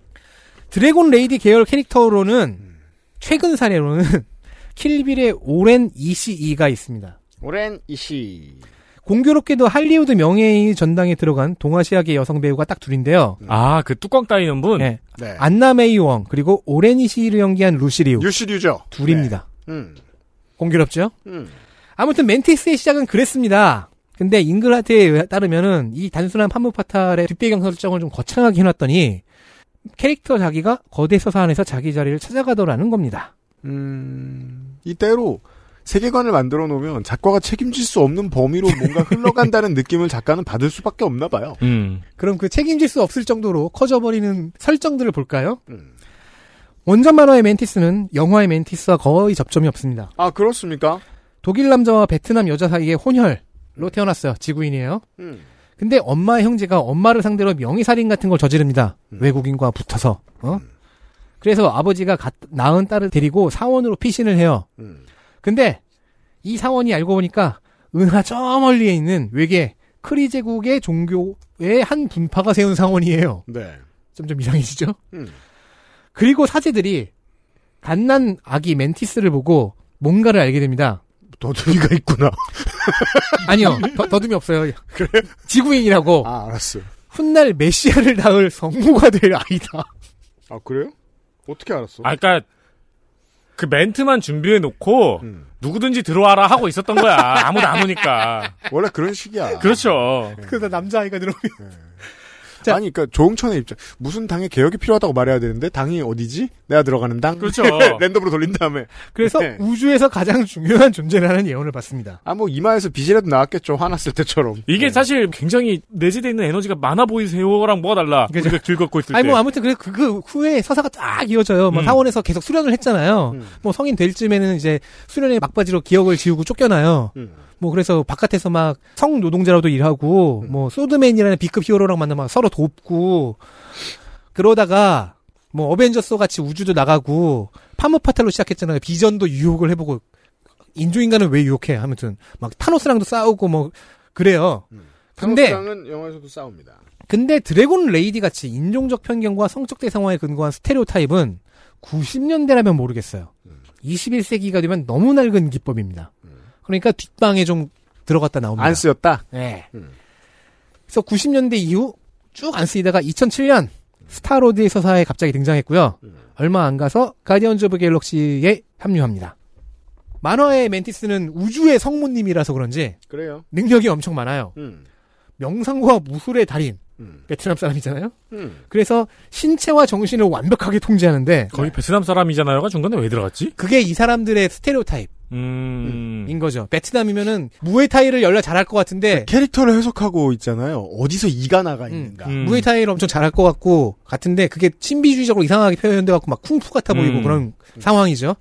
dragon lady 계열 캐릭터로는 최근 사례로는 킬빌의 오렌 이시이가 있습니다. 오렌 이시. 공교롭게도 할리우드 명예의 전당에 들어간 동아시아계 여성 배우가 딱 둘인데요. 아, 그 뚜껑 따이는 분? 네. 네. 안나 메이 웡 그리고 오렌 이시이를 연기한 루시 리우 루시 류죠. 둘입니다. 음. 공교롭죠? 음. 아무튼 멘티스의 시작은 그랬습니다. 근데 잉글하트에 따르면은 이 단순한 femme fatale의 뒷배경 설정을 좀 거창하게 해놨더니 캐릭터 자기가 거대 서사 안에서 자기 자리를 찾아가더라는 겁니다. 음, 이때로 세계관을 만들어 놓으면 작가가 책임질 수 없는 범위로 뭔가 흘러간다는 느낌을 작가는 받을 수밖에 없나 봐요. 음. 그럼 그 책임질 수 없을 정도로 커져버리는 설정들을 볼까요? 음. 원전 만화의 멘티스는 영화의 멘티스와 거의 접점이 없습니다. 아, 그렇습니까? 독일 남자와 베트남 여자 사이의 혼혈로 태어났어요. 지구인이에요. 음. 근데 엄마의 형제가 엄마를 상대로 명의살인 같은 걸 저지릅니다. 외국인과 붙어서. 어? 그래서 아버지가 갓- 낳은 딸을 데리고 사원으로 피신을 해요. 음. 근데 이 사원이 알고 보니까 은하 저 멀리에 있는 외계 크리 제국의 종교의 한 분파가 세운 사원이에요. 네. 점점 이상해지죠? 음. 그리고 사제들이 갓난 아기 멘티스를 보고 뭔가를 알게 됩니다. 더듬이가 있구나. 아니요, 더, 더듬이 없어요. 그래? 지구인이라고. 아, 알았어요. 훗날 메시아를 낳을 성모가 될 아이다. 아, 그래요? 어떻게 알았어? 아, 그니까, 그 멘트만 준비해놓고, 음. 누구든지 들어와라 하고 있었던 거야. 아무도 안 오니까. 원래 그런 식이야. 그렇죠. 그러다 남자아이가 들어오면. 아니, 그러니까 조응천의 입장. 무슨 당에 개혁이 필요하다고 말해야 되는데 당이 어디지? 내가 들어가는 당. 그렇죠. 랜덤으로 돌린 다음에. 그래서 네. 우주에서 가장 중요한 존재라는 예언을 받습니다. 아, 뭐 이마에서 빛이라도 나왔겠죠. 화났을 때처럼. 이게 네. 사실 굉장히 내재되어 있는 에너지가 많아 보이세요랑 뭐가 달라. 길 걷고 있을 아니 때. 뭐 아무튼 그래 그, 그 후에 서사가 쫙 이어져요. 뭐 음. 사원에서 계속 수련을 했잖아요. 음. 뭐 성인 될 쯤에는 이제 수련의 막바지로 기억을 지우고 쫓겨나요. 음. 뭐 그래서 바깥에서 막 성 노동자로도 일하고 음. 뭐 소드맨이라는 B급 히어로랑 만나면 막 서로 돕고 그러다가 뭐 어벤져스 같이 우주도 나가고 femme fatale로 시작했잖아요. 비전도 유혹을 해보고 인조인간은 왜 유혹해? 아무튼 막 타노스랑도 싸우고 뭐 그래요. 근데 한국당은 영화에서도 싸웁니다. 근데 dragon lady 같이 인종적 편견과 성적 대상화에 근거한 스테레오 타입은 90년대라면 모르겠어요. 21세기가 되면 너무 낡은 기법입니다. 그러니까 뒷방에 좀 들어갔다 나옵니다. 안 쓰였다? 네. 음. 그래서 90년대 이후 쭉 안 쓰이다가 2007년 스타로드의 서사에 갑자기 등장했고요. 얼마 안 가서 가디언즈 오브 갤럭시에 합류합니다. 만화의 멘티스는 우주의 성모님이라서 그런지 그래요. 능력이 엄청 많아요. 음. 명상과 무술의 달인. 음. 베트남 사람이잖아요. 음. 그래서 신체와 정신을 완벽하게 통제하는데 거기 베트남 사람이잖아요가 중간에 왜 들어갔지? 그게 이 사람들의 스테레오 타입 인 음. 거죠. 베트남이면은 무에타이를 열려 잘할 것 같은데 캐릭터를 해석하고 있잖아요. 어디서 이가 나가 있는가. 음. 무에타이를 엄청 잘할 것 같고 같은데 그게 신비주의적으로 이상하게 표현돼 갖고 막 쿵푸 같아 보이고 음. 그런 상황이죠.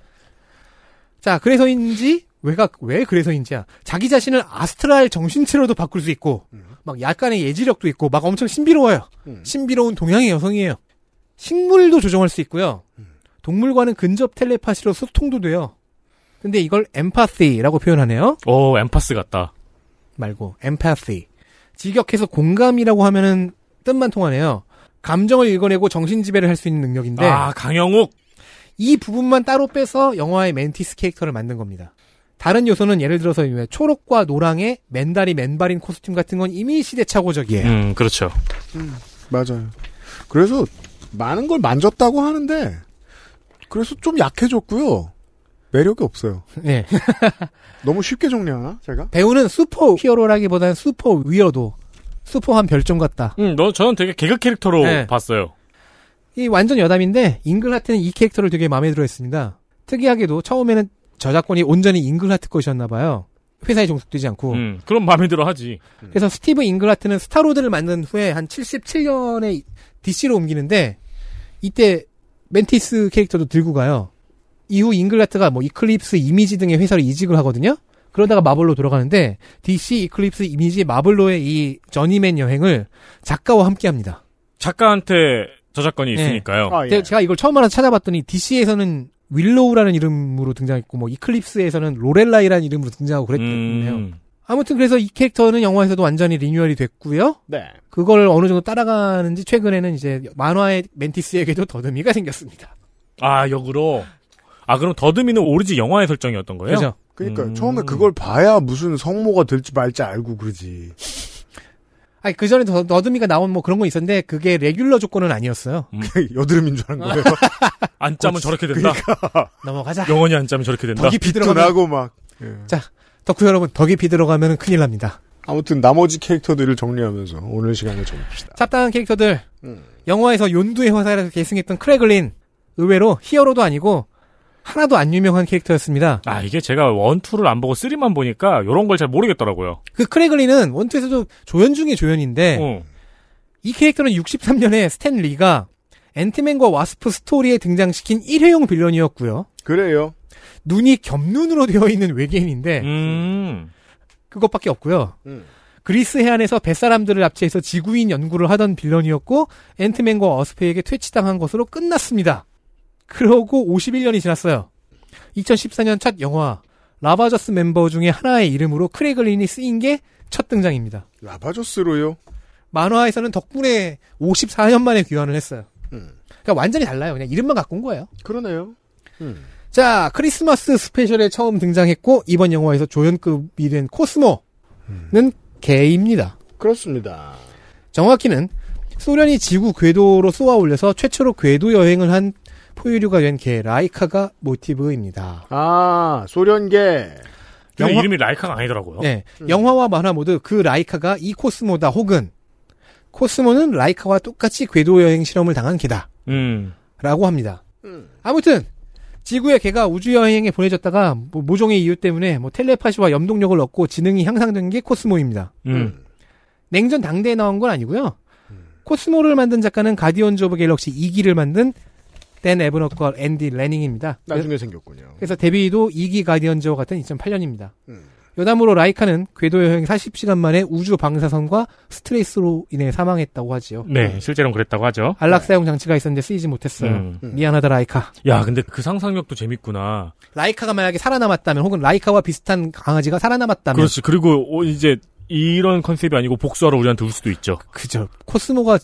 자, 그래서인지 왜가 왜 그래서인지야. 자기 자신을 아스트랄 정신체로도 바꿀 수 있고 막 약간의 예지력도 있고 막 엄청 신비로워요. 음. 신비로운 동양의 여성이에요. 식물도 조정할 수 있고요. 동물과는 근접 텔레파시로 소통도 돼요. 근데 이걸 엠파시라고 표현하네요. 오, 엠파스 같다. 말고 empathy. 직역해서 공감이라고 하면은 뜻만 통하네요. 감정을 읽어내고 정신 지배를 할 수 있는 능력인데 아, 강형욱. 이 부분만 따로 빼서 영화의 멘티스 캐릭터를 만든 겁니다. 다른 요소는 예를 들어서 왜 초록과 노랑의 맨다리 맨발인 코스튬 같은 건 이미 시대착오적이에요. 음, 그렇죠. 맞아요. 그래서 많은 걸 만졌다고 하는데 그래서 좀 약해졌고요. 매력이 없어요. 네. 너무 쉽게 정리하나 제가? 배우는 슈퍼 히어로라기보다는 super weirdo 슈퍼한 별점 같다. 음, 너 저는 되게 개그 캐릭터로 네. 봤어요. 이 완전 여담인데 잉글하트는 이 캐릭터를 되게 마음에 들어했습니다. 특이하게도 처음에는 저작권이 온전히 잉글하트 것이었나 봐요. 회사에 종속되지 않고. 음, 그럼 마음에 들어 하지. 그래서 스티브 잉글하트는 스타로드를 만든 후에 한 77년에 DC로 옮기는데 이때 멘티스 캐릭터도 들고 가요. 이후 잉글하트가 뭐 이클립스 이미지 등의 회사를 이직을 하거든요. 그러다가 마블로 돌아가는데 DC 이클립스 이미지 마블로의 이 journeyman 여행을 작가와 함께합니다. 작가한테 저작권이 네. 있으니까요. 아, 예. 제가- 이걸 처음 알아서 찾아봤더니 DC에서는 윌로우라는 이름으로 등장했고 뭐 이클립스에서는 로렐라이라는 이름으로 등장하고 그랬네요. 음. 아무튼 그래서 이 캐릭터는 영화에서도 완전히 리뉴얼이 됐고요. 네. 그걸 어느 정도 따라가는지 최근에는 이제 만화의 멘티스에게도 더듬이가 생겼습니다. 아, 역으로. 아, 그럼 더듬이는 오리지 영화의 설정이었던 거예요? 그죠? 그러니까 음. 처음에 그걸 봐야 무슨 성모가 될지 말지 알고 그러지. 아니 그 전에 더, 더듬이가 나온 뭐 그런 거 있었는데 그게 레귤러 조건은 아니었어요. 여드름인 줄 알은 거예요. 안 짜면 저렇게 된다. 넘어가자. 영원히 안 짜면 저렇게 된다. 더 깊이 나고 막. 예. 자 덕후 여러분 더 깊이 들어가면 큰일 납니다. 아무튼 나머지 캐릭터들을 정리하면서 오늘 시간을 정립시다. 잡다한 캐릭터들 음. 영화에서 욘두의 화살에서 계승했던 크래글린 의외로 히어로도 아니고 하나도 안 유명한 캐릭터였습니다. 아, 이게 제가 one, two를 안 보고 three만 보니까 요런 걸 잘 모르겠더라고요. 그 크래글린은 one two에서도 조연 중에 조연인데 어. 이 캐릭터는 63년에 스탠 리가 앤트맨과 와스프 스토리에 등장시킨 일회용 빌런이었고요. 그래요. 눈이 겹눈으로 되어 있는 외계인인데 음. 그것밖에 없고요. 음. 그리스 해안에서 뱃사람들을 합체해서 지구인 연구를 하던 빌런이었고 앤트맨과 어스페에게 퇴치당한 것으로 끝났습니다. 그러고 51년이 지났어요. 2014년 첫 영화 라바저스 멤버 중에 하나의 이름으로 크레글린이 쓰인 게 첫 등장입니다. 라바조스로요. 만화에서는 덕분에 54년 만에 귀환을 했어요. 음. 그러니까 완전히 달라요. 그냥 이름만 갖고 온 거예요. 그러네요. 음. 자, 크리스마스 스페셜에 처음 등장했고 이번 영화에서 조연급이 된 코스모는 개입니다. 그렇습니다. 정확히는 소련이 지구 궤도로 쏘아 올려서 최초로 궤도 여행을 한 포유류가 된 개 라이카가 모티브입니다. 아, 소련 개. 근데 이름이 라이카가 아니더라고요. 네, 영화와 만화 모두 그 라이카가 이 코스모다 혹은 코스모는 라이카와 똑같이 궤도 여행 실험을 당한 개다. 음. 라고 합니다. 아무튼 지구의 개가 우주 여행에 보내졌다가 뭐 모종의 이유 때문에 뭐 텔레파시와 염동력을 얻고 지능이 향상된 게 코스모입니다. 음. 냉전 당대에 나온 건 아니고요. 코스모를 만든 작가는 가디언즈 오브 갤럭시 2기를 만든 댄 애브넷과 앤디 래닝입니다. 나중에 생겼군요. 그래서 데뷔도 2기 가디언즈와 같은 2008년입니다. 여담으로 라이카는 궤도 여행 40시간 만에 우주 방사선과 스트레스로 인해 사망했다고 하지요. 네, 실제로는 그랬다고 하죠. 안락 사용 장치가 있었는데 쓰이지 못했어요. 음. 미안하다 라이카. 야, 근데 그 상상력도 재밌구나. 라이카가 만약에 살아남았다면 혹은 라이카와 비슷한 강아지가 살아남았다면 그렇지. 그리고 어, 이제 이런 컨셉이 아니고 복수하러 우리한테 올 수도 있죠. 그죠. 코스모가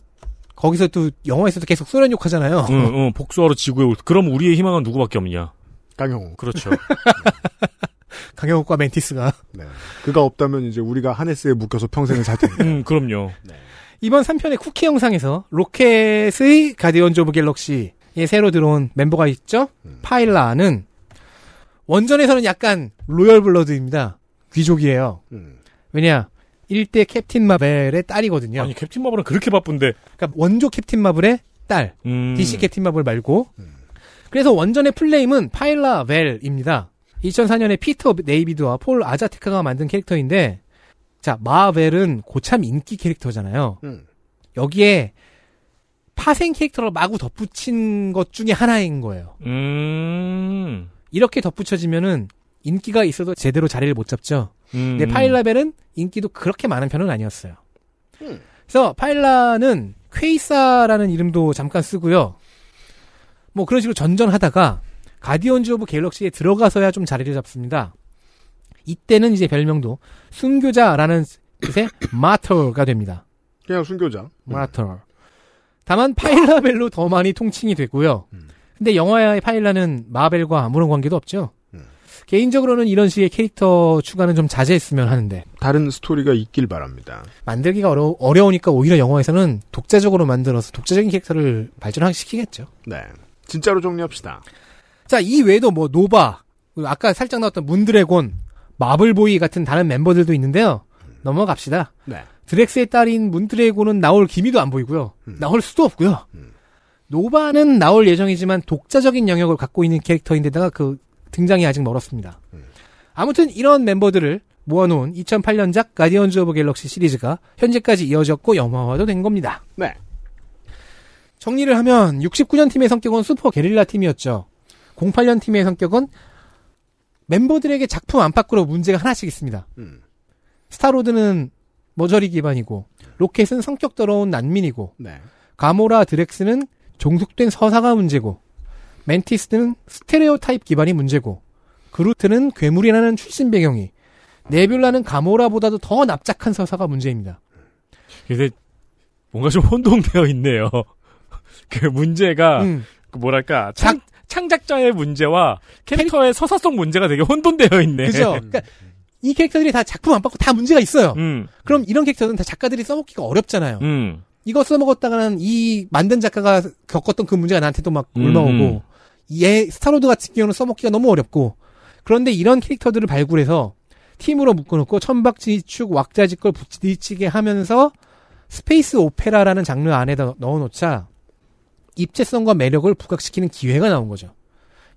거기서 또 영화에서도 계속 소련 욕하잖아요. 응, 응, 복수하러 지구에 올. 그럼 우리의 희망은 누구밖에 없느냐? 강영호. 그렇죠. 강영욱과 멘티스가 네. 그가 없다면 이제 우리가 하네스에 묶여서 평생을 살 텐데. 음, 그럼요. 이번 3편의 쿠키 영상에서 로켓의 가디언즈 오브 갤럭시에 새로 들어온 멤버가 있죠. 파일라는 원전에서는 약간 royal blood입니다. 귀족이에요. 왜냐? 1대 캡틴 마벨의 딸이거든요. 아니 캡틴 마블은 그렇게 바쁜데. 그러니까 원조 캡틴 마블의 딸. 음. DC 캡틴 마블 말고. 그래서 원전의 full name은 파일라 벨입니다. 2004년에 피터 데이비드와 폴 아자세타가 만든 캐릭터인데, 자, 마벨은 고참 인기 캐릭터잖아요. 여기에 파생 캐릭터를 마구 덧붙인 것 중에 하나인 거예요. 음. 이렇게 덧붙여지면은 인기가 있어도 제대로 자리를 못 잡죠. 음. 근데 파일라벨은 인기도 그렇게 많은 편은 아니었어요. 그래서 파일라는 퀘이사라는 이름도 잠깐 쓰고요. 뭐 그런 식으로 전전하다가 가디언즈 오브 갤럭시에 들어가서야 좀 자리를 잡습니다. 이때는 이제 별명도 순교자라는 뜻의 마터가 됩니다. 그냥 순교자. 마터. 다만 파일라벨로 더 많이 통칭이 되고요. 근데 영화의 파일라는 마벨과 아무런 관계도 없죠. 개인적으로는 이런 식의 캐릭터 추가는 좀 자제했으면 하는데 다른 스토리가 있길 바랍니다. 만들기가 어려, 어려우니까 오히려 영화에서는 독자적으로 만들어서 독자적인 캐릭터를 발전시키겠죠. 네. 진짜로 정리합시다. 자, 이 외에도 뭐 노바, 아까 살짝 나왔던 문드래곤, 마블보이 같은 다른 멤버들도 있는데요. 넘어갑시다. 네. 드렉스의 딸인 문드래곤은 나올 기미도 안 보이고요. 나올 수도 없고요. 노바는 나올 예정이지만 독자적인 영역을 갖고 있는 캐릭터인데다가 그 등장이 아직 멀었습니다. 아무튼 이런 멤버들을 모아놓은 2008년작 가디언즈 오브 갤럭시 시리즈가 현재까지 이어졌고 영화화도 된 겁니다. 네. 정리를 하면 69년 팀의 성격은 슈퍼 게릴라 팀이었죠. 08년 팀의 성격은 멤버들에게 작품 안팎으로 문제가 하나씩 있습니다. 스타로드는 머저리 기반이고 로켓은 성격 더러운 난민이고 네. 가모라 드렉스는 종속된 서사가 문제고 멘티스는 스테레오 타입 기반이 문제고 그루트는 괴물이라는 출신 배경이 네뷸라는 가모라보다도 더 납작한 서사가 문제입니다. 근데 뭔가 좀 혼동되어 있네요. 그 문제가 음. 그 뭐랄까 창, 창작자의 문제와 캐릭터의 서사성 문제가 되게 혼돈되어 있네. 그죠? 그러니까 이 캐릭터들이 다 작품 안팎으로 다 문제가 있어요. 음. 그럼 이런 캐릭터는 다 작가들이 써먹기가 어렵잖아요. 음. 이거 써먹었다가는 이 만든 작가가 겪었던 그 문제가 나한테도 막 음, 올라오고 음. 얘 스타로드 같은 경우는 써먹기가 너무 어렵고 그런데 이런 캐릭터들을 발굴해서 팀으로 묶어놓고 천방지축 왁자지껄 부딪히게 하면서 스페이스 오페라라는 장르 안에다 넣어놓자 입체성과 매력을 부각시키는 기회가 나온 거죠.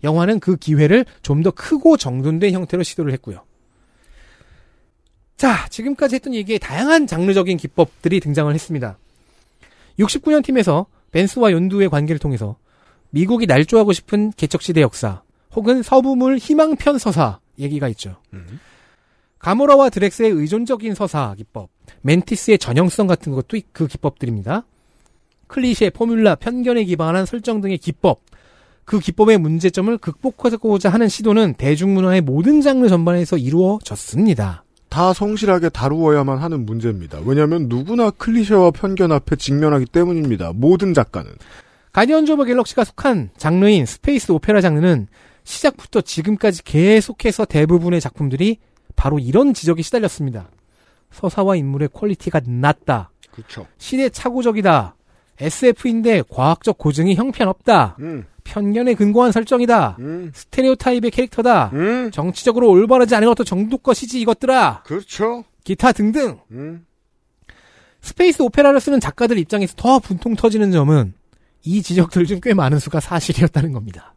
영화는 그 기회를 좀 더 크고 정돈된 형태로 시도를 했고요. 자, 지금까지 했던 얘기에 다양한 장르적인 기법들이 등장을 했습니다. 69년 팀에서 벤스와 욘두의 관계를 통해서 미국이 날조하고 싶은 개척시대 역사 혹은 서부물 희망편 서사 얘기가 있죠. 가모라와 드렉스의 의존적인 서사 기법, 멘티스의 전형성 같은 것도 이- 그 기법들입니다. 클리셰, 포뮬라, 편견에 기반한 설정 등의 기법, 그 기법의 문제점을 극복하고자 하는 시도는 대중문화의 모든 장르 전반에서 이루어졌습니다. 다 성실하게 다루어야만 하는 문제입니다. 왜냐하면 누구나 클리셰와 편견 앞에 직면하기 때문입니다. 모든 작가는. 가디언즈 오브 갤럭시가 속한 장르인 스페이스 오페라 장르는 시작부터 지금까지 계속해서 대부분의 작품들이 바로 이런 지적에 시달렸습니다. 서사와 인물의 quality가 낮다. 그렇죠. 시대착오적이다. SF인데 과학적 고증이 형편없다. 음. 편견에 근거한 설정이다. 스테레오 타입의 캐릭터다. 정치적으로 올바르지 않은 것도 정도껏이지 이것들아. 그렇죠. 기타 등등. 스페이스 오페라를 쓰는 작가들 입장에서 더 분통 터지는 점은 이 지적들 중 꽤 많은 수가 사실이었다는 겁니다.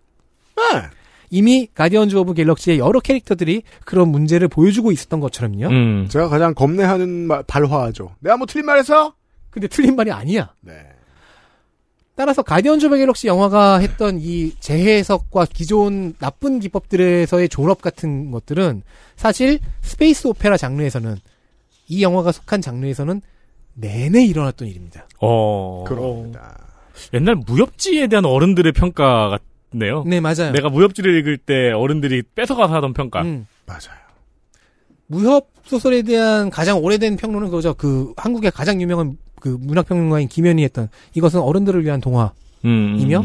네. 이미 가디언즈 오브 갤럭시의 여러 캐릭터들이 그런 문제를 보여주고 있었던 것처럼요. 음. 제가 가장 겁내하는 말, 발화하죠. 내가 뭐 틀린 말 했어? 근데 틀린 말이 아니야. 네. 따라서 가디언즈 오브 갤럭시 영화가 했던 이 재해석과 기존 나쁜 기법들에서의 졸업 같은 것들은 사실 스페이스 오페라 장르에서는 이 영화가 속한 장르에서는 내내 일어났던 일입니다. 어. 그렇습니다. 옛날 무협지에 대한 어른들의 평가 같네요. 네, 맞아요. 내가 무협지를 읽을 때 어른들이 뺏어가서 하던 평가. 음. 맞아요. 무협 소설에 대한 가장 오래된 평론은 그거죠. 그 한국의 가장 유명한 그 문학 평론가인 김현이 했던 이것은 어른들을 위한 동화. 음. 이며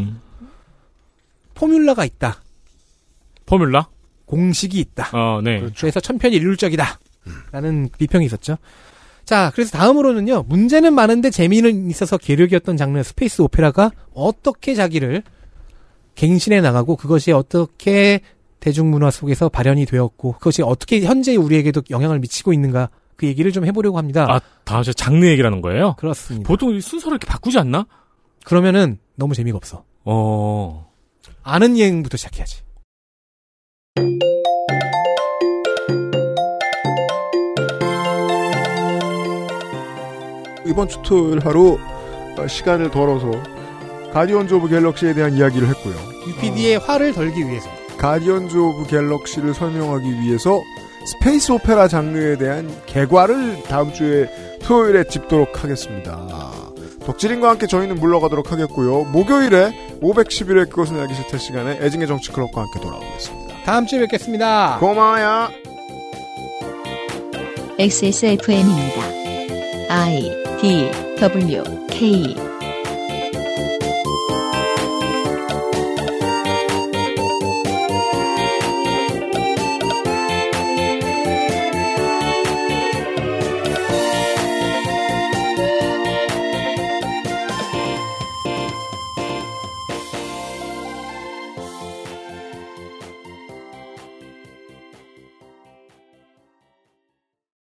formula가 있다. formula? 공식이 있다. 어, 네. 그래서 천편이 일률적이다. 라는 비평이 있었죠. 자, 그래서 다음으로는요. 문제는 많은데 재미는 있어서 계륵이었던 장르 스페이스 오페라가 어떻게 자기를 갱신해 나가고 그것이 어떻게 대중문화 속에서 발현이 되었고 그것이 어떻게 현재 우리에게도 영향을 미치고 있는가 그 얘기를 좀 해보려고 합니다. 아, 다음 주 장르 얘기라는 거예요? 그렇습니다. 보통 이 순서를 이렇게 바꾸지 않나? 그러면은 너무 재미가 없어. 어. 아는 얘기부터 시작해야지. 이번 주 토요일 하루 어, 시간을 덜어서 가디언즈 오브 갤럭시에 대한 이야기를 했고요. UPD의 화를 덜기 위해서. 가디언즈 오브 갤럭시를 설명하기 위해서 스페이스 오페라 장르에 대한 개괄을 다음 주에 토요일에 짚도록 하겠습니다. 덕질인과 함께 저희는 물러가도록 하겠고요. 목요일에 511회 그것은 알기 싫다 시간에 애증의 정치 클럽과 함께 돌아오겠습니다. 다음 주에 뵙겠습니다. 고마워요. XSFM입니다. I D W K